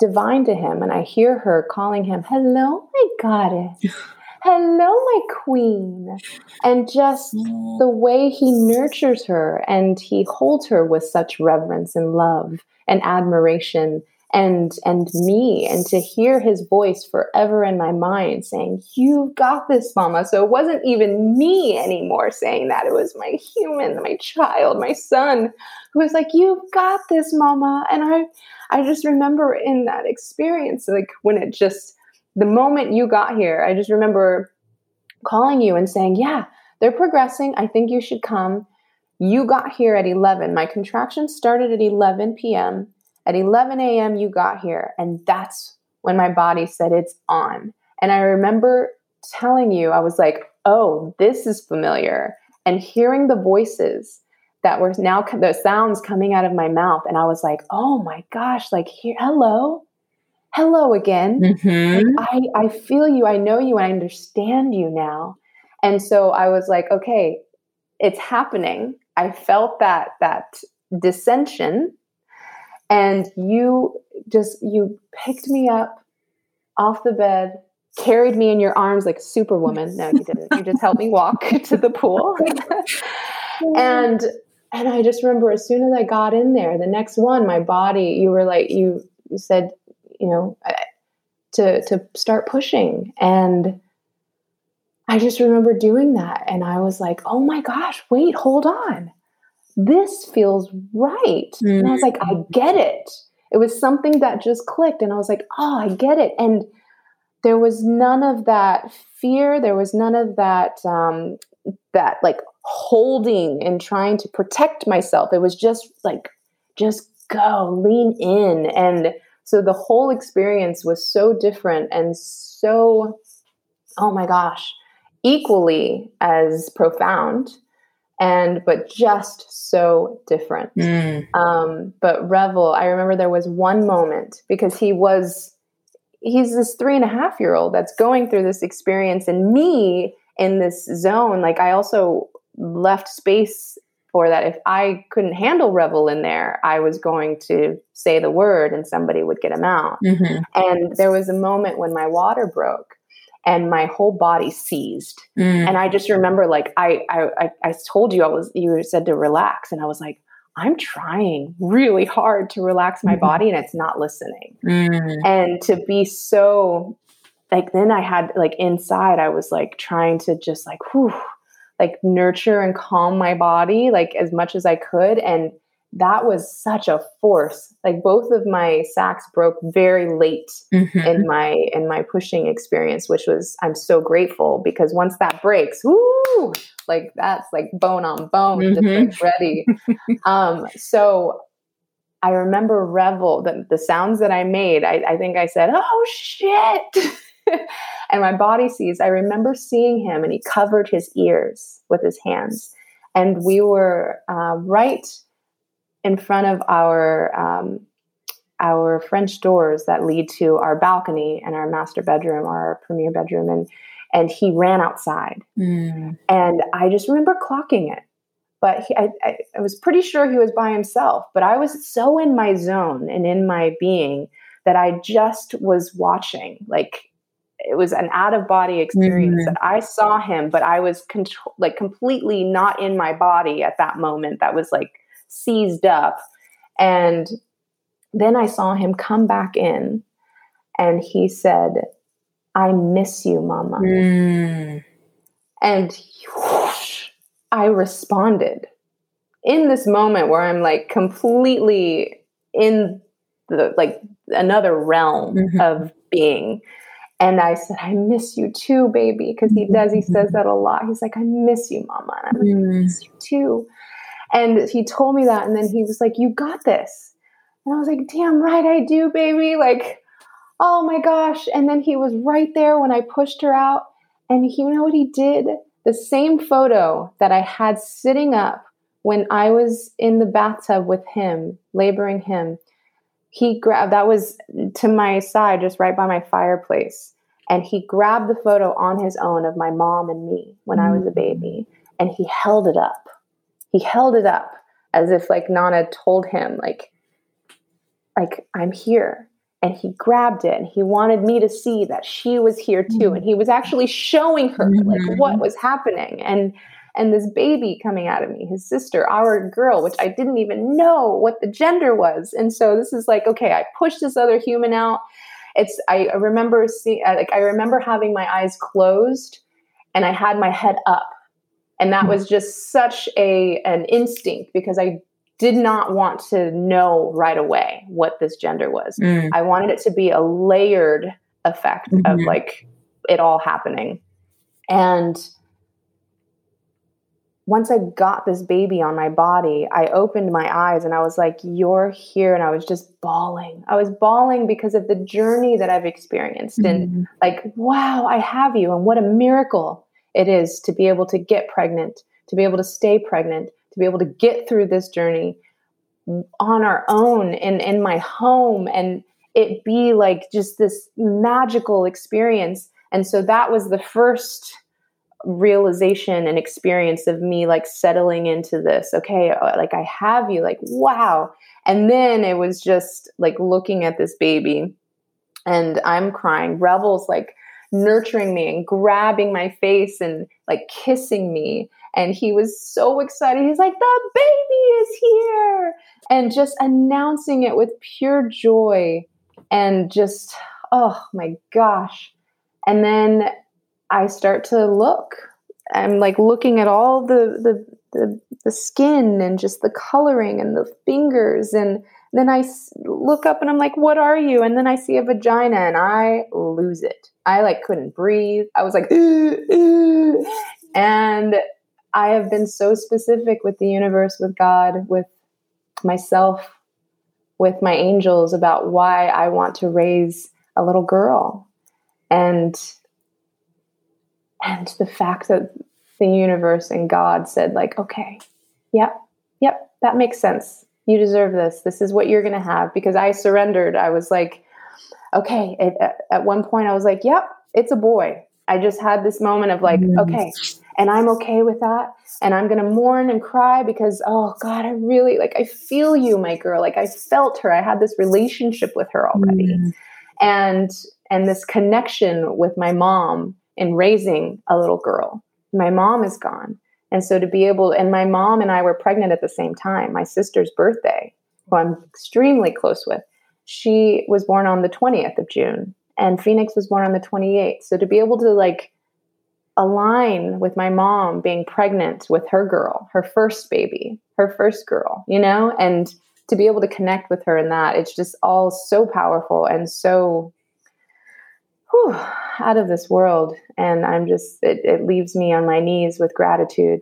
divine to him. And I hear her calling him, Hello, my goddess. hello, my queen. And just the way he nurtures her and he holds her with such reverence and love and admiration and and me and to hear his voice forever in my mind saying you've got this mama so it wasn't even me anymore saying that it was my human my child my son who was like you've got this mama and i i just remember in that experience like when it just the moment you got here, I just remember calling you and saying, Yeah, they're progressing. I think you should come. You got here at 11. My contraction started at 11 p.m. At 11 a.m., you got here. And that's when my body said it's on. And I remember telling you, I was like, Oh, this is familiar. And hearing the voices that were now the sounds coming out of my mouth. And I was like, Oh my gosh, like, here, hello hello again. Mm-hmm. Like, I, I feel you. I know you. And I understand you now. And so I was like, okay, it's happening. I felt that, that dissension. And you just, you picked me up off the bed, carried me in your arms like superwoman. No, you didn't. You just helped me walk to the pool. and and I just remember as soon as I got in there, the next one, my body, you were like, you you said, you know, to to start pushing. And I just remember doing that, and I was like, "Oh my gosh, wait, hold on, this feels right." Mm-hmm. And I was like, "I mm-hmm. get it." It was something that just clicked, and I was like, "Oh, I get it." And there was none of that fear. There was none of that um, that like holding and trying to protect myself. It was just like, just go, lean in, and so the whole experience was so different and so, oh my gosh, equally as profound and but just so different. Mm. Um, but Revel, I remember there was one moment because he was he's this three and a half year old that's going through this experience, and me in this zone. Like I also left space for that if I couldn't handle Revel in there, I was going to say the word and somebody would get him out. Mm-hmm. And there was a moment when my water broke and my whole body seized. Mm. And I just remember like I, I I told you I was you said to relax and I was like I'm trying really hard to relax my mm-hmm. body and it's not listening. Mm. And to be so like then I had like inside I was like trying to just like whew like nurture and calm my body like as much as I could and that was such a force like both of my sacs broke very late mm-hmm. in my in my pushing experience which was i'm so grateful because once that breaks woo like that's like bone on bone mm-hmm. just like ready um so i remember revel the, the sounds that i made I, I think i said oh shit and my body sees i remember seeing him and he covered his ears with his hands and we were uh, right in front of our um, our French doors that lead to our balcony and our master bedroom, our premier bedroom, and and he ran outside, mm. and I just remember clocking it. But he, I, I, was pretty sure he was by himself. But I was so in my zone and in my being that I just was watching, like it was an out of body experience mm-hmm. that I saw him, but I was control, like completely not in my body at that moment. That was like seized up. And then I saw him come back in and he said, I miss you, mama. Mm. And whoosh, I responded in this moment where I'm like completely in the like another realm mm-hmm. of being. And I said, I miss you too, baby. Because he does, he says that a lot. He's like, I miss you, mama. And I'm like, I miss mm. you too. And he told me that. And then he was like, You got this. And I was like, Damn right, I do, baby. Like, oh my gosh. And then he was right there when I pushed her out. And you know what he did? The same photo that I had sitting up when I was in the bathtub with him, laboring him, he grabbed that was to my side, just right by my fireplace. And he grabbed the photo on his own of my mom and me when mm-hmm. I was a baby. And he held it up he held it up as if like Nana told him like like I'm here. And he grabbed it and he wanted me to see that she was here too. And he was actually showing her mm-hmm. like what was happening. And and this baby coming out of me his sister our girl which I didn't even know what the gender was. And so this is like okay I pushed this other human out. It's I remember seeing like I remember having my eyes closed and I had my head up and that hmm. was just such a an instinct because i did not want to know right away what this gender was mm. i wanted it to be a layered effect mm-hmm. of like it all happening and once I got this baby on my body, I opened my eyes and I was like, You're here. And I was just bawling. I was bawling because of the journey that I've experienced. Mm-hmm. And like, wow, I have you. And what a miracle it is to be able to get pregnant, to be able to stay pregnant, to be able to get through this journey on our own in in my home and it be like just this magical experience. And so that was the first realization and experience of me like settling into this. Okay, uh, like I have you, like wow. And then it was just like looking at this baby and I'm crying. Revel's like nurturing me and grabbing my face and like kissing me. And he was so excited. He's like, the baby is here. And just announcing it with pure joy and just, oh my gosh. And then I start to look. I'm like looking at all the, the, the, the skin and just the coloring and the fingers and then I look up and I'm like, what are you? And then I see a vagina and I lose it. I like couldn't breathe. I was like, and I have been so specific with the universe, with God, with myself, with my angels about why I want to raise a little girl. And and the fact that the universe and God said like, okay, yep, yep, that makes sense you deserve this. This is what you're going to have. Because I surrendered. I was like, okay. It, at one point, I was like, yep, it's a boy. I just had this moment of like, mm. okay. And I'm okay with that. And I'm going to mourn and cry because, oh God, I really like, I feel you, my girl. Like I felt her. I had this relationship with her already. Mm. And, and this connection with my mom in raising a little girl. My mom is gone and so to be able, and my mom and I were pregnant at the same time. My sister's birthday, who I'm extremely close with, she was born on the 20th of June, and Phoenix was born on the 28th. So to be able to like align with my mom being pregnant with her girl, her first baby, her first girl, you know, and to be able to connect with her in that, it's just all so powerful and so whew, out of this world. And I'm just, it, it, leaves me on my knees with gratitude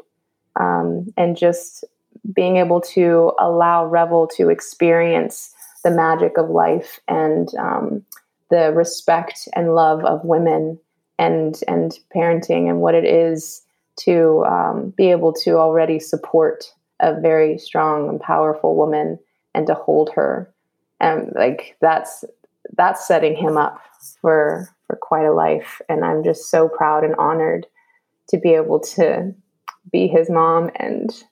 um, and just being able to allow Revel to experience the magic of life and um, the respect and love of women and and parenting and what it is to um, be able to already support a very strong and powerful woman and to hold her. And like that's that's setting him up for for quite a life. And i'm just so proud and honored to be able to be his mom and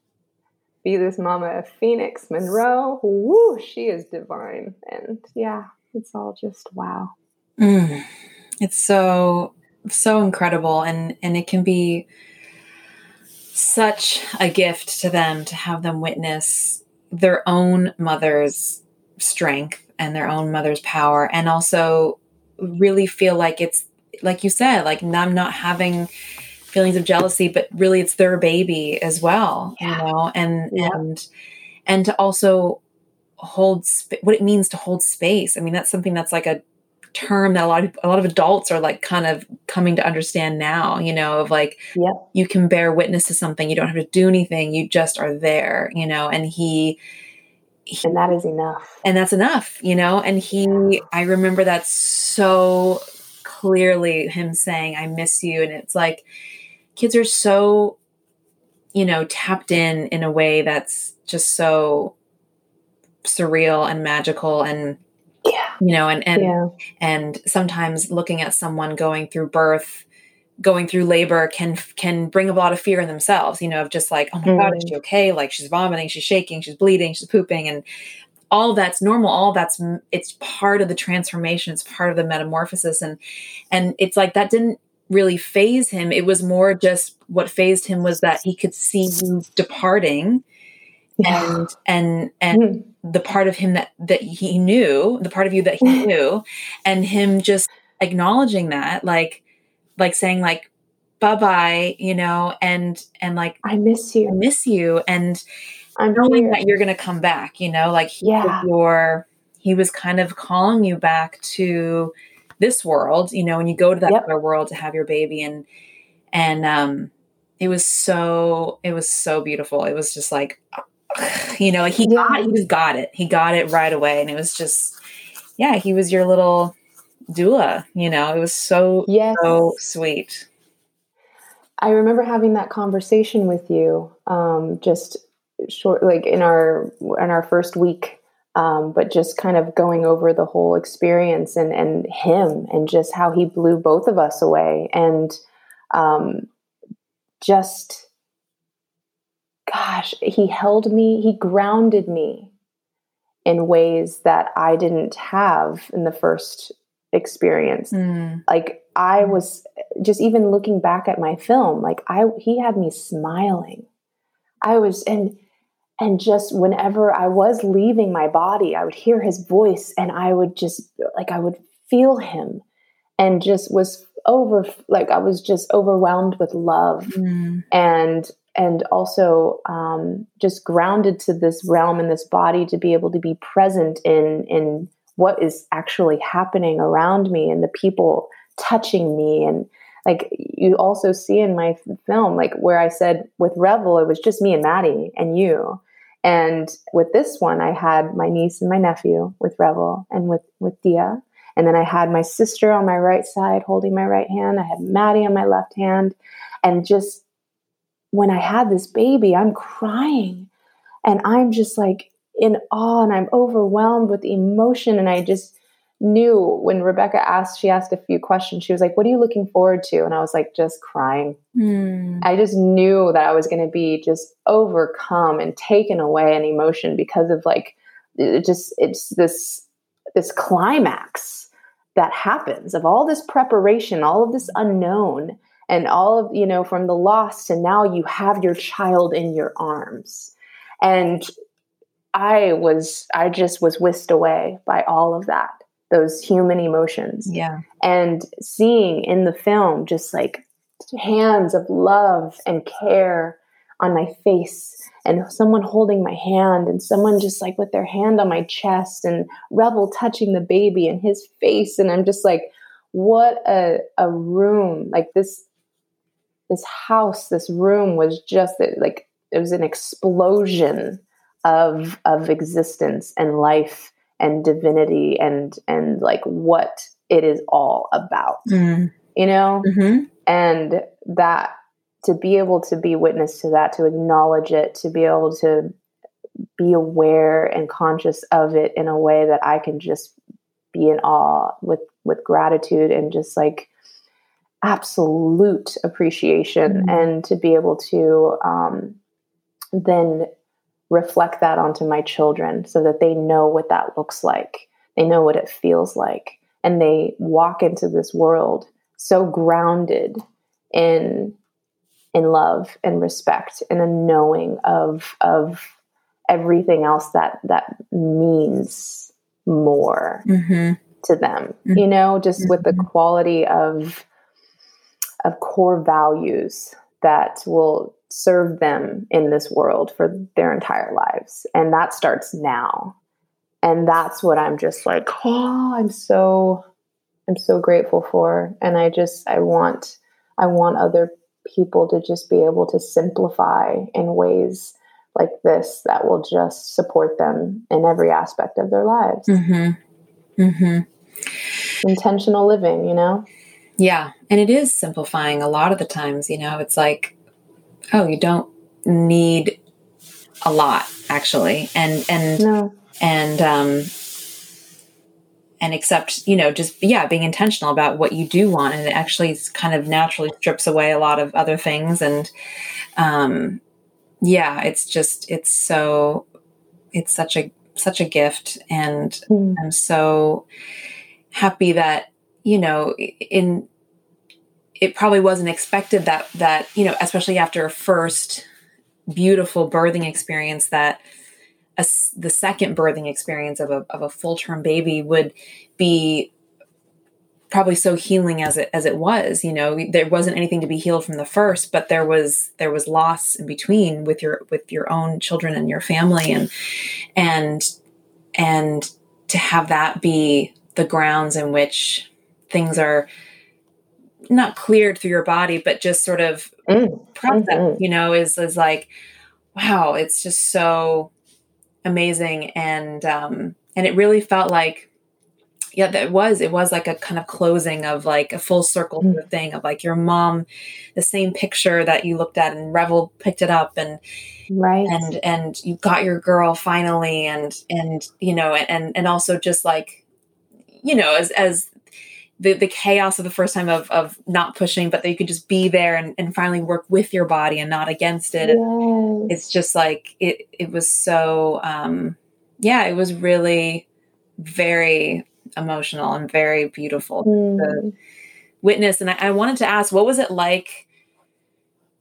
be this mama phoenix monroe. Woo she is divine. And yeah it's all just wow. Mm. it's so so incredible. And and it can be such a gift to them to have them witness their own mother's strength and their own mother's power. And also really feel like it's like you said like i'm not having feelings of jealousy but really it's their baby as well yeah. you know and yeah. and and to also hold sp- what it means to hold space i mean that's something that's like a term that a lot of a lot of adults are like kind of coming to understand now you know of like yeah. you can bear witness to something you don't have to do anything you just are there you know and he, he and that is enough and that's enough you know and he i remember that so clearly him saying i miss you and it's like kids are so you know tapped in in a way that's just so surreal and magical and yeah you know and and yeah. and sometimes looking at someone going through birth going through labor can can bring a lot of fear in themselves you know of just like oh my mm. god is she mm. okay like she's vomiting she's shaking she's bleeding she's pooping and all that's normal all that's it's part of the transformation it's part of the metamorphosis and and it's like that didn't really faze him. It was more just what fazed him was that he could see you departing and and and mm the part of him that that he knew the part of you that he knew and him just acknowledging that like like saying like bye bye you know and and like i miss you. I miss you and i'm knowing here. that you're gonna come back you know like he yeah. your he was kind of calling you back to this world you know when you go to that yep. other world to have your baby and and um it was so it was so beautiful it was just like you know, he yeah. got he just got it. He got it right away. And it was just yeah, he was your little doula, you know. It was so yes. so sweet. I remember having that conversation with you, um, just short like in our in our first week. Um, but just kind of going over the whole experience and and him and just how he blew both of us away and um, just gosh, he held me, he grounded me in ways that I didn't have in the first experience. Mm. Like I was just even looking back at my film, like I he had me smiling. I was and and just whenever I was leaving my body, I would hear his voice and I would just like I would feel him and just was over like I was just overwhelmed with love mm. and and also um, just grounded to this realm and this body to be able to be present in in what is actually happening around me and the people touching me and like you also see in my film like where i said with revel it was just me and maddie and you and with this one i had my niece and my nephew with revel and with with dia. And then i had my sister on my right side holding my right hand. I had maddie on my left hand. And just when I had this baby, I'm crying. And I'm just like in awe and I'm overwhelmed with emotion. And I just knew when Rebecca asked, she asked a few questions. She was like, What are you looking forward to? And I was like, Just crying. Mm. I just knew that I was going to be just overcome and taken away in emotion because of like, it just, it's this, this climax that happens of all this preparation, all of this unknown and all of you know from the lost and now you have your child in your arms and i was i just was whisked away by all of that those human emotions. Yeah. And seeing in the film just like hands of love and care on my face and someone holding my hand and someone just like with their hand on my chest and Revel touching the baby and his face. And I'm just like what a a room. Like this this house this room was just like it was an explosion of of existence and life and divinity and and like what it is all about mm. you know mm-hmm. and that to be able to be witness to that to acknowledge it to be able to be aware and conscious of it in a way that i can just be in awe with with gratitude and just like absolute appreciation mm-hmm. and to be able to um, then reflect that onto my children so that they know what that looks like they know what it feels like and they walk into this world so grounded in in love and respect and a knowing of of everything else that that means more mm-hmm. to them mm-hmm. you know just mm-hmm. with the mm-hmm. quality of of core values that will serve them in this world for their entire lives and that starts now and that's what i'm just like oh i'm so i'm so grateful for and i just i want i want other people to just be able to simplify in ways like this that will just support them in every aspect of their lives. Mm-hmm. Mm-hmm. Intentional living, you know? Yeah. And it is simplifying a lot of the times, you know, it's like, oh, you don't need a lot actually. And, and, no. and, um, and accept, you know, just yeah, being intentional about what you do want, and it actually kind of naturally strips away a lot of other things. And um, yeah, it's just it's so it's such a such a gift, and mm. I'm so happy that you know in it probably wasn't expected that that you know especially after a first beautiful birthing experience that a, the second birthing experience of a, of a full term baby would be probably so healing as it as it was you know? There wasn't anything to be healed from the first but there was there was loss in between with your with your own children and your family and and and to have that be the grounds in which things are not cleared through your body but just sort of mm. processed mm-hmm. you know is is like wow it's just so amazing and um and it really felt like yeah that was it was like a kind of closing of like a full circle mm-hmm. thing of like your mom the same picture that you looked at and revel picked it up and right and and you got your girl finally and and you know and and also just like you know as as the, the chaos of the first time of, of not pushing, but that you could just be there and, and finally work with your body and not against it. Yes. It's just like it it was so um yeah, it was really very emotional and very beautiful mm. to witness. And I, I wanted to ask, what was it like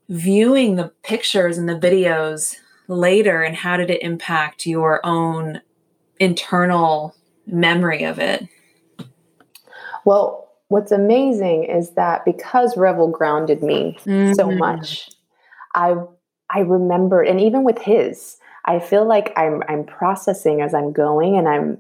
viewing the pictures and the videos later and how did it impact your own internal memory of it? Well, what's amazing is that because Revel grounded me mm-hmm. so much, I I remember, and even with his, I feel like I'm I'm processing as I'm going, and I'm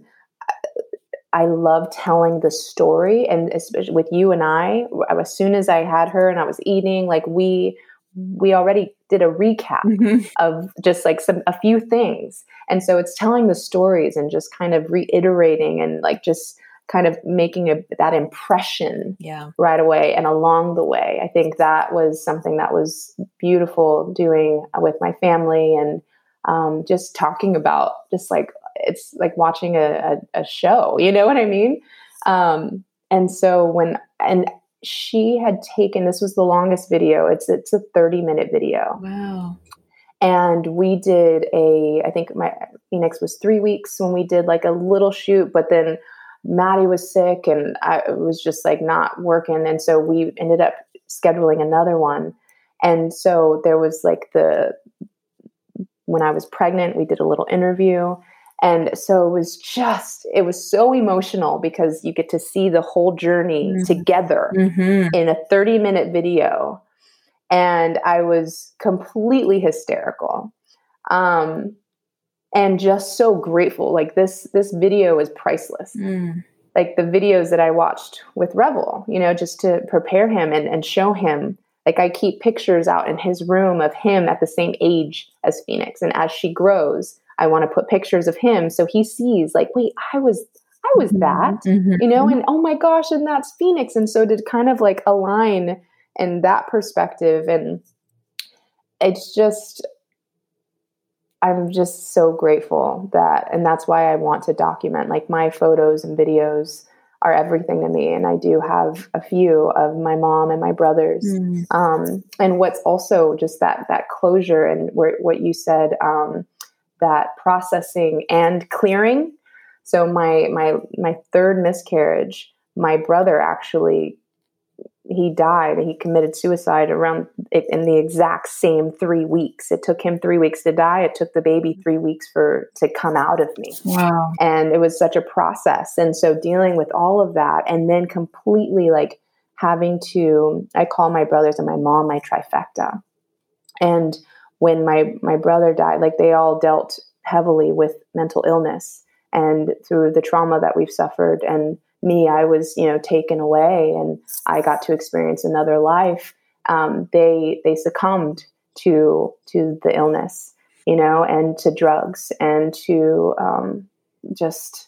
I love telling the story, and especially with you and I. As soon as I had her and I was eating, like we we already did a recap mm-hmm. of just like some a few things, and so it's telling the stories and just kind of reiterating and like just kind of making a, that impression yeah. right away and along the way. I think that was something that was beautiful doing with my family and um, just talking about just like it's like watching a, a, a show, you know what I mean? Um, and so when and she had taken this was the longest video. It's it's a 30 minute video. Wow. And we did a I think my Phoenix was three weeks when we did like a little shoot, but then Maddie was sick and I was just like not working. And so we ended up scheduling another one. And so there was like the, when I was pregnant, we did a little interview. And so it was just, it was so emotional because you get to see the whole journey mm-hmm. together mm-hmm. in a 30 minute video. and I was completely hysterical. Um, and just so grateful. Like this, this video is priceless. Mm. Like the videos that I watched with Revel, you know, just to prepare him and, and show him. Like I keep pictures out in his room of him at the same age as Phoenix, and as she grows, I want to put pictures of him so he sees. Like, wait, I was I was mm-hmm. that, mm-hmm. you know, and oh my gosh, and that's Phoenix. And so to kind of like align in that perspective. And it's just, I'm just so grateful that, and that's why I want to document like my photos and videos are everything to me. And I do have a few of my mom and my brothers. Mm. Um, and what's also just that, that closure and where, what you said, um, that processing and clearing. So my, my, my third miscarriage, my brother actually he died. He committed suicide around in the exact same three weeks. It took him three weeks to die. It took the baby three weeks for to come out of me. Wow! And it was such a process. And so dealing with all of that, and then completely like having to, I call my brothers and my mom my trifecta. And when my my brother died, like they all dealt heavily with mental illness and through the trauma that we've suffered and me, I was, you know, taken away and I got to experience another life. Um, they they succumbed to to the illness, you know, and to drugs and to um, just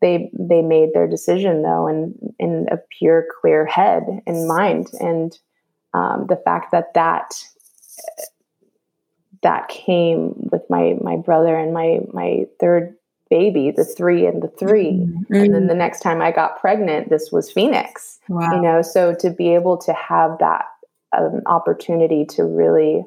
they they made their decision though, and in a pure, clear head and mind, and um, the fact that that that came with my my brother and my my third baby, the three and the 3 mm-hmm. And then the next time I got pregnant, this was Phoenix. Wow. You know, so to be able to have that um, opportunity to really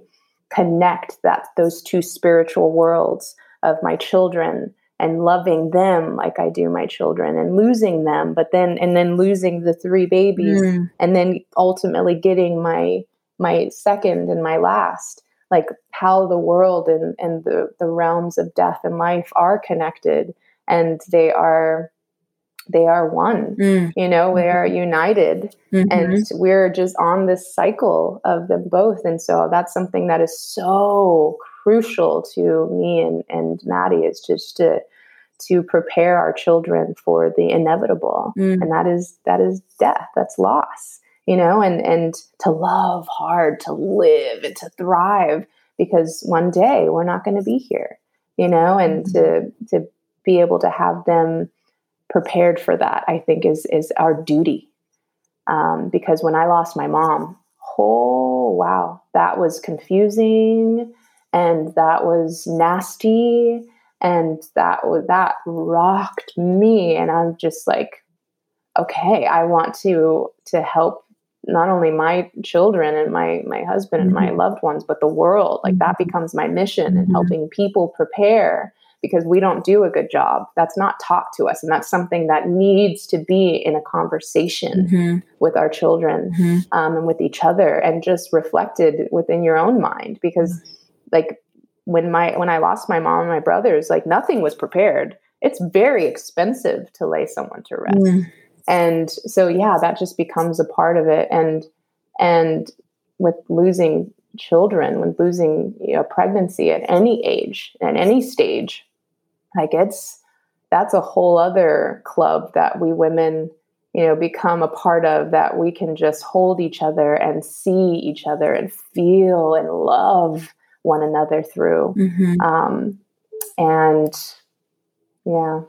connect that those two spiritual worlds of my children and loving them like I do my children and losing them, but then and then losing the three babies mm. and then ultimately getting my my second and my last like how the world and, and the, the realms of death and life are connected and they are they are one mm. you know they are united mm-hmm. and we're just on this cycle of them both and so that's something that is so crucial to me and, and maddie is just to to prepare our children for the inevitable mm. and that is that is death that's loss you know, and and to love hard, to live and to thrive because one day we're not going to be here, you know, and mm-hmm. to to be able to have them prepared for that, I think is is our duty. Um, because when I lost my mom, oh wow, that was confusing and that was nasty and that was that rocked me and i'm just like okay i want to to help not only my children and my my husband and mm-hmm. my loved ones but the world like that mm-hmm. becomes my mission and mm-hmm. helping people prepare because we don't do a good job that's not taught to us and that's something that needs to be in a conversation mm-hmm. with our children mm-hmm. um, and with each other and just reflected within your own mind because mm-hmm. like when my when i lost my mom and my brothers like nothing was prepared it's very expensive to lay someone to rest and so yeah that just becomes a part of it. And and with losing children with losing you know pregnancy at any age at any stage like it's that's a whole other club that we women you know become a part of that we can just hold each other and see each other and feel and love one another through. Mm-hmm. um, and yeah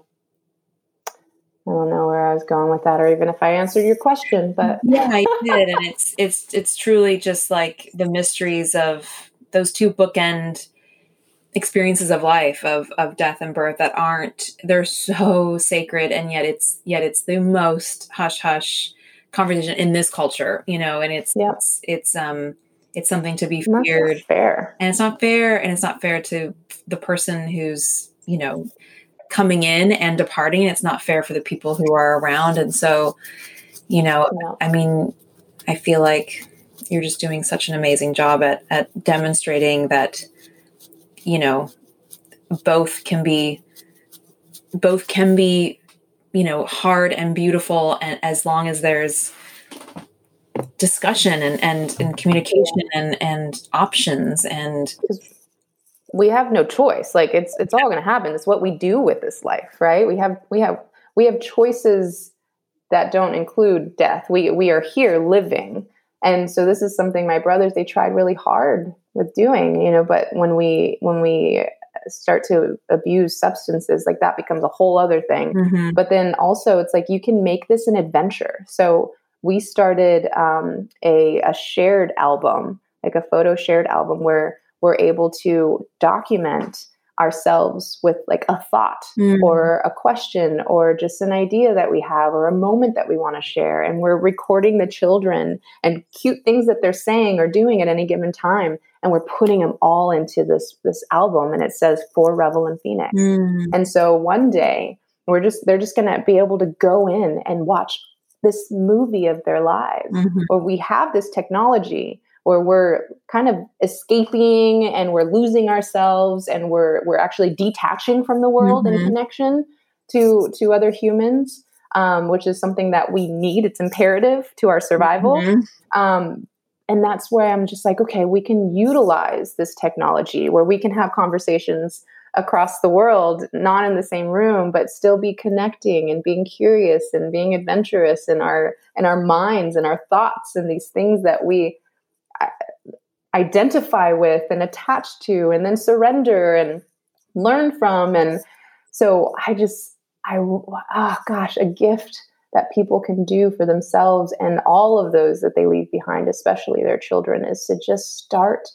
I don't know where I was going with that, or even if I answered your question, but yeah, I did, and it's it's it's truly just like the mysteries of those two bookend experiences of life of of death and birth that aren't they're so sacred, and yet it's yet it's the most hush hush conversation in this culture, you know, and it's yep. it's it's um it's something to be feared, fair, and it's not fair, and it's not fair to the person who's you know coming in and departing. It's not fair for the people who are around. And so, you know, I mean, I feel like you're just doing such an amazing job at, at demonstrating that, you know, both can be, both can be, you know, hard and beautiful. And as long as there's discussion and, and, and communication and, and options and we have no choice. Like it's it's all going to happen. It's what we do with this life right? We have we have we have choices that don't include death. We we are here living. And so this is something my brothers they tried really hard with doing you know but when we when we start to abuse substances like that becomes a whole other thing. Mm-hmm. but then also it's like you can make this an adventure. So we started um, a, a shared album like a photo shared album where we're able to document ourselves with like a thought mm. or a question or just an idea that we have or a moment that we want to share and we're recording the children and cute things that they're saying or doing at any given time and we're putting them all into this this album and it says for revel and phoenix mm. and so one day we're just they're just going to be able to go in and watch this movie of their lives mm-hmm. or we have this technology where we're kind of escaping and we're losing ourselves and we're we're actually detaching from the world mm-hmm. in connection to to other humans um, which is something that we need it's imperative to our survival mm-hmm. um, and that's where i'm just like okay we can utilize this technology where we can have conversations across the world not in the same room but still be connecting and being curious and being adventurous in our in our minds and our thoughts and these things that we identify with and attach to and then surrender and learn from and so i just i oh gosh a gift that people can do for themselves and all of those that they leave behind especially their children is to just start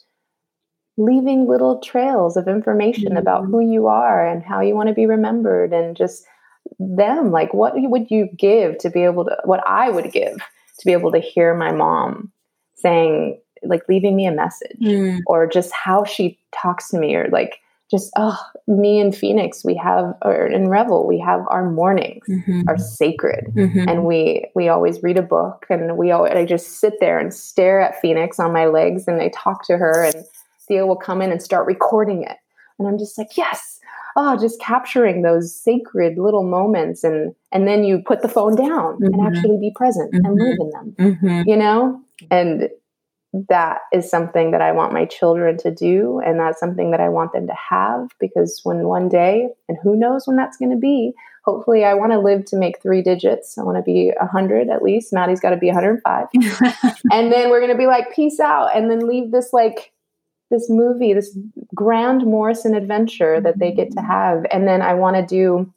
leaving little trails of information mm-hmm. about who you are and how you want to be remembered and just them like what would you give to be able to what i would give to be able to hear my mom saying like leaving me a message mm. or just how she talks to me or like just oh me and phoenix we have or in revel we have our mornings mm-hmm. are sacred mm-hmm. and we we always read a book and we always i just sit there and stare at phoenix on my legs and i talk to her and theo will come in and start recording it and i'm just like yes oh just capturing those sacred little moments and and then you put the phone down mm-hmm. and actually be present and live in them mm-hmm. you know and that is something that I want my children to do. And that's something that I want them to have because when one day, and who knows when that's going to be, hopefully I want to live to make three digits. I want to be 100 at least. Maddie's got to be 105. and then we're going to be like, peace out. And then leave this like, this movie, this grand Morrison adventure that they get to mm-hmm. have. And then I want to do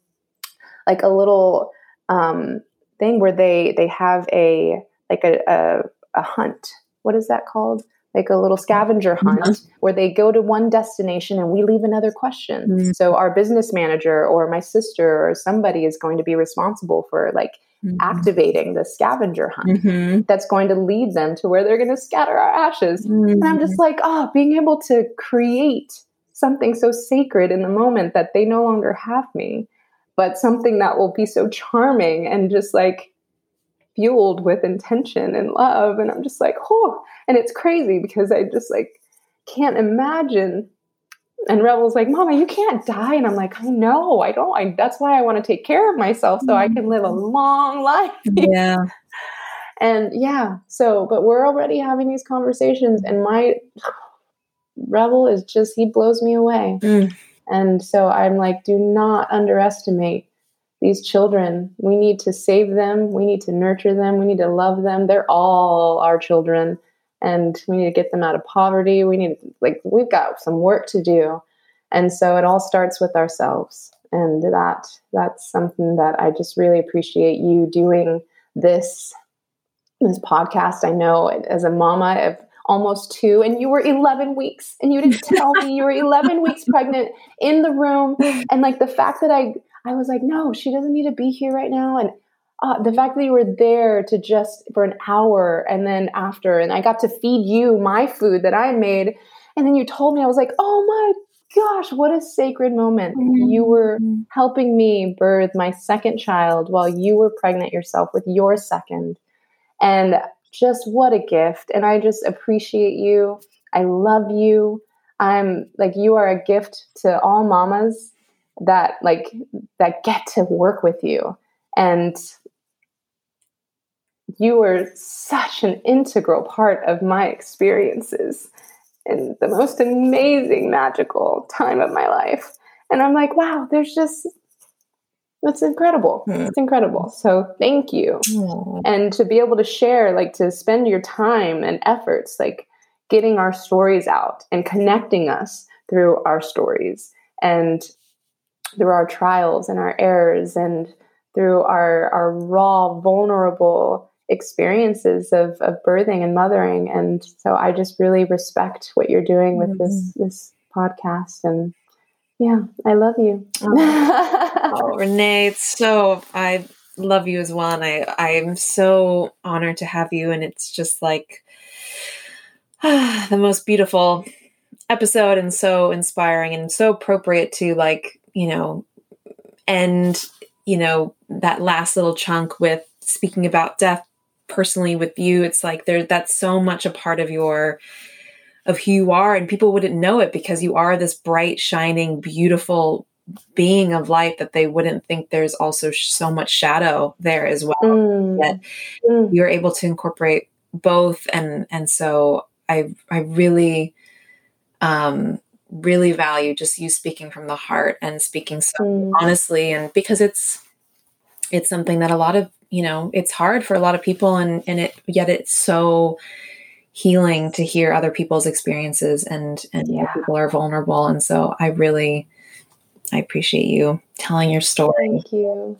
like a little um, thing where they they have a like a, a, a hunt what is that called? Like a little scavenger hunt mm-hmm. where they go to one destination and we leave another question. Mm-hmm. So our business manager or my sister or somebody is going to be responsible for like mm-hmm. activating the scavenger hunt mm-hmm. that's going to lead them to where they're going to scatter our ashes. And I'm just mm-hmm. like, oh, being able to create something so sacred in the moment that they no longer have me, but something that will be so charming and just like fueled with intention and love. And I'm just like, oh, and it's crazy because I just like can't imagine. And Revel's like, Mama, you can't die. And I'm like, I know, I don't. I, that's why I want to take care of myself so I can live a mm-hmm. long life. Yeah. and yeah, so, but we're already having these conversations, and my Rebel is just, he blows me away. Mm. And so I'm like, do not underestimate these children. We need to save them. We need to nurture them. We need to love them. They're all our children. And we need to get them out of poverty. We need, like, we've got some work to do. And so it all starts with ourselves. And that that's something that I just really appreciate you doing this this podcast. I know as a mama of almost two, and you were 11 weeks, and you didn't tell me you were 11 weeks pregnant in the room. And like the fact that I I was like, no, she doesn't need to be here right now. And uh, the fact that you were there to just for an hour and then after, and I got to feed you my food that I made. And then you told me, I was like, oh my gosh, what a sacred moment. Mm-hmm. You were helping me birth my second child while you were pregnant yourself with your second. And just what a gift. And I just appreciate you. I love you. I'm like, you are a gift to all mamas that like that get to work with you and you were such an integral part of my experiences in the most amazing, magical time of my life. And I'm like, wow, there's just, it's incredible. Mm. It's incredible. So thank you. Mm. And to be able to share, like to spend your time and efforts, like getting our stories out and connecting us through our stories and through our trials and our errors and through our, our raw, vulnerable experiences of, of birthing and mothering. And so I just really respect what you're doing with mm-hmm. this this podcast and yeah, I love you. oh, oh, Renee, it's so I love you as well. And I I am so honored to have you. And it's just like ah, the most beautiful episode and so inspiring and so appropriate to like, you know, end, you know, that last little chunk with speaking about death personally with you it's like there that's so much a part of your of who you are and people wouldn't know it because you are this bright shining beautiful being of light that they wouldn't think there's also so much shadow there as well mm. that mm. you're able to incorporate both and and so i i really um really value just you speaking from the heart and speaking so mm. honestly and because it's it's something that a lot of you know it's hard for a lot of people and and it yet it's so healing to hear other people's experiences and and yeah. people are vulnerable and so i really i appreciate you telling your story thank you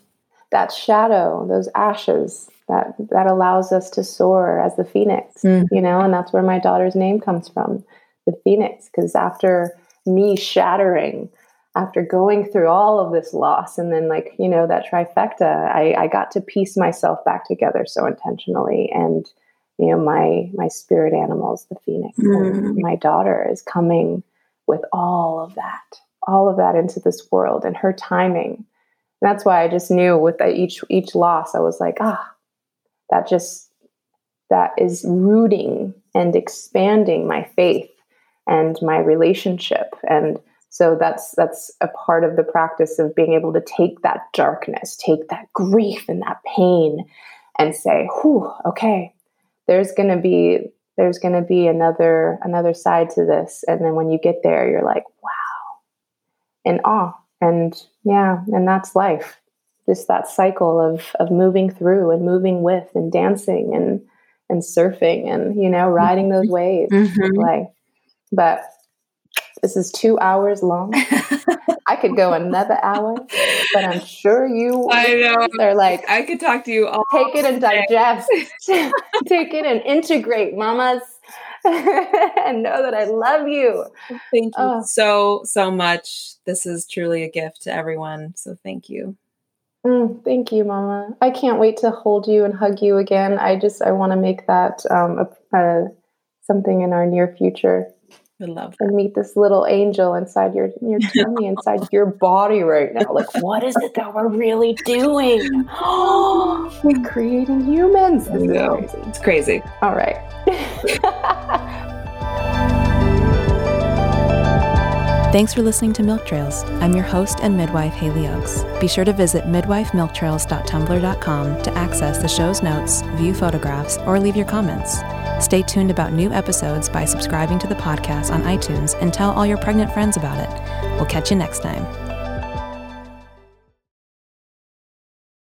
that shadow those ashes that that allows us to soar as the phoenix mm. you know and that's where my daughter's name comes from the phoenix because after me shattering after going through all of this loss. And then like you know that trifecta I, I got to piece myself back together so intentionally. And you know my my spirit animals the phoenix. Mm. my daughter is coming with all of that all of that into this world and her timing. And that's why i just knew with each each loss i was like ah that just that is rooting and expanding my faith and my relationship and so that's that's a part of the practice of being able to take that darkness, take that grief and that pain and say, "Whew, okay, there's going to be there's going to be another another side to this." And then when you get there, you're like, "Wow." In awe. And yeah, and that's life. Just that cycle of of moving through and moving with and dancing and and surfing and you know riding those waves mm-hmm. life. But this is two hours long. I could go another hour, but I'm sure you I know. They're like I could talk to you all Take it and digest. take it and integrate, mamas. and know that I love you. Thank you oh. so, so much. This is truly a gift to everyone. So thank you. Mm, thank you, Mama. I can't wait to hold you and hug you again. I just I want to make that um, a, a, something in our near future. I love that. And meet this little angel inside your your tummy, inside your body right now. Like, what is it that we're really doing? we're creating humans. This crazy. It's crazy. All right. Thanks for listening to Milk Trails. I'm your host and midwife, Haley Oaks. Be sure to visit midwifemilktrails.tumblr.com to access the show's notes, view photographs, or leave your comments. Stay tuned about new episodes by subscribing to the podcast on iTunes and tell all your pregnant friends about it. We'll catch you next time.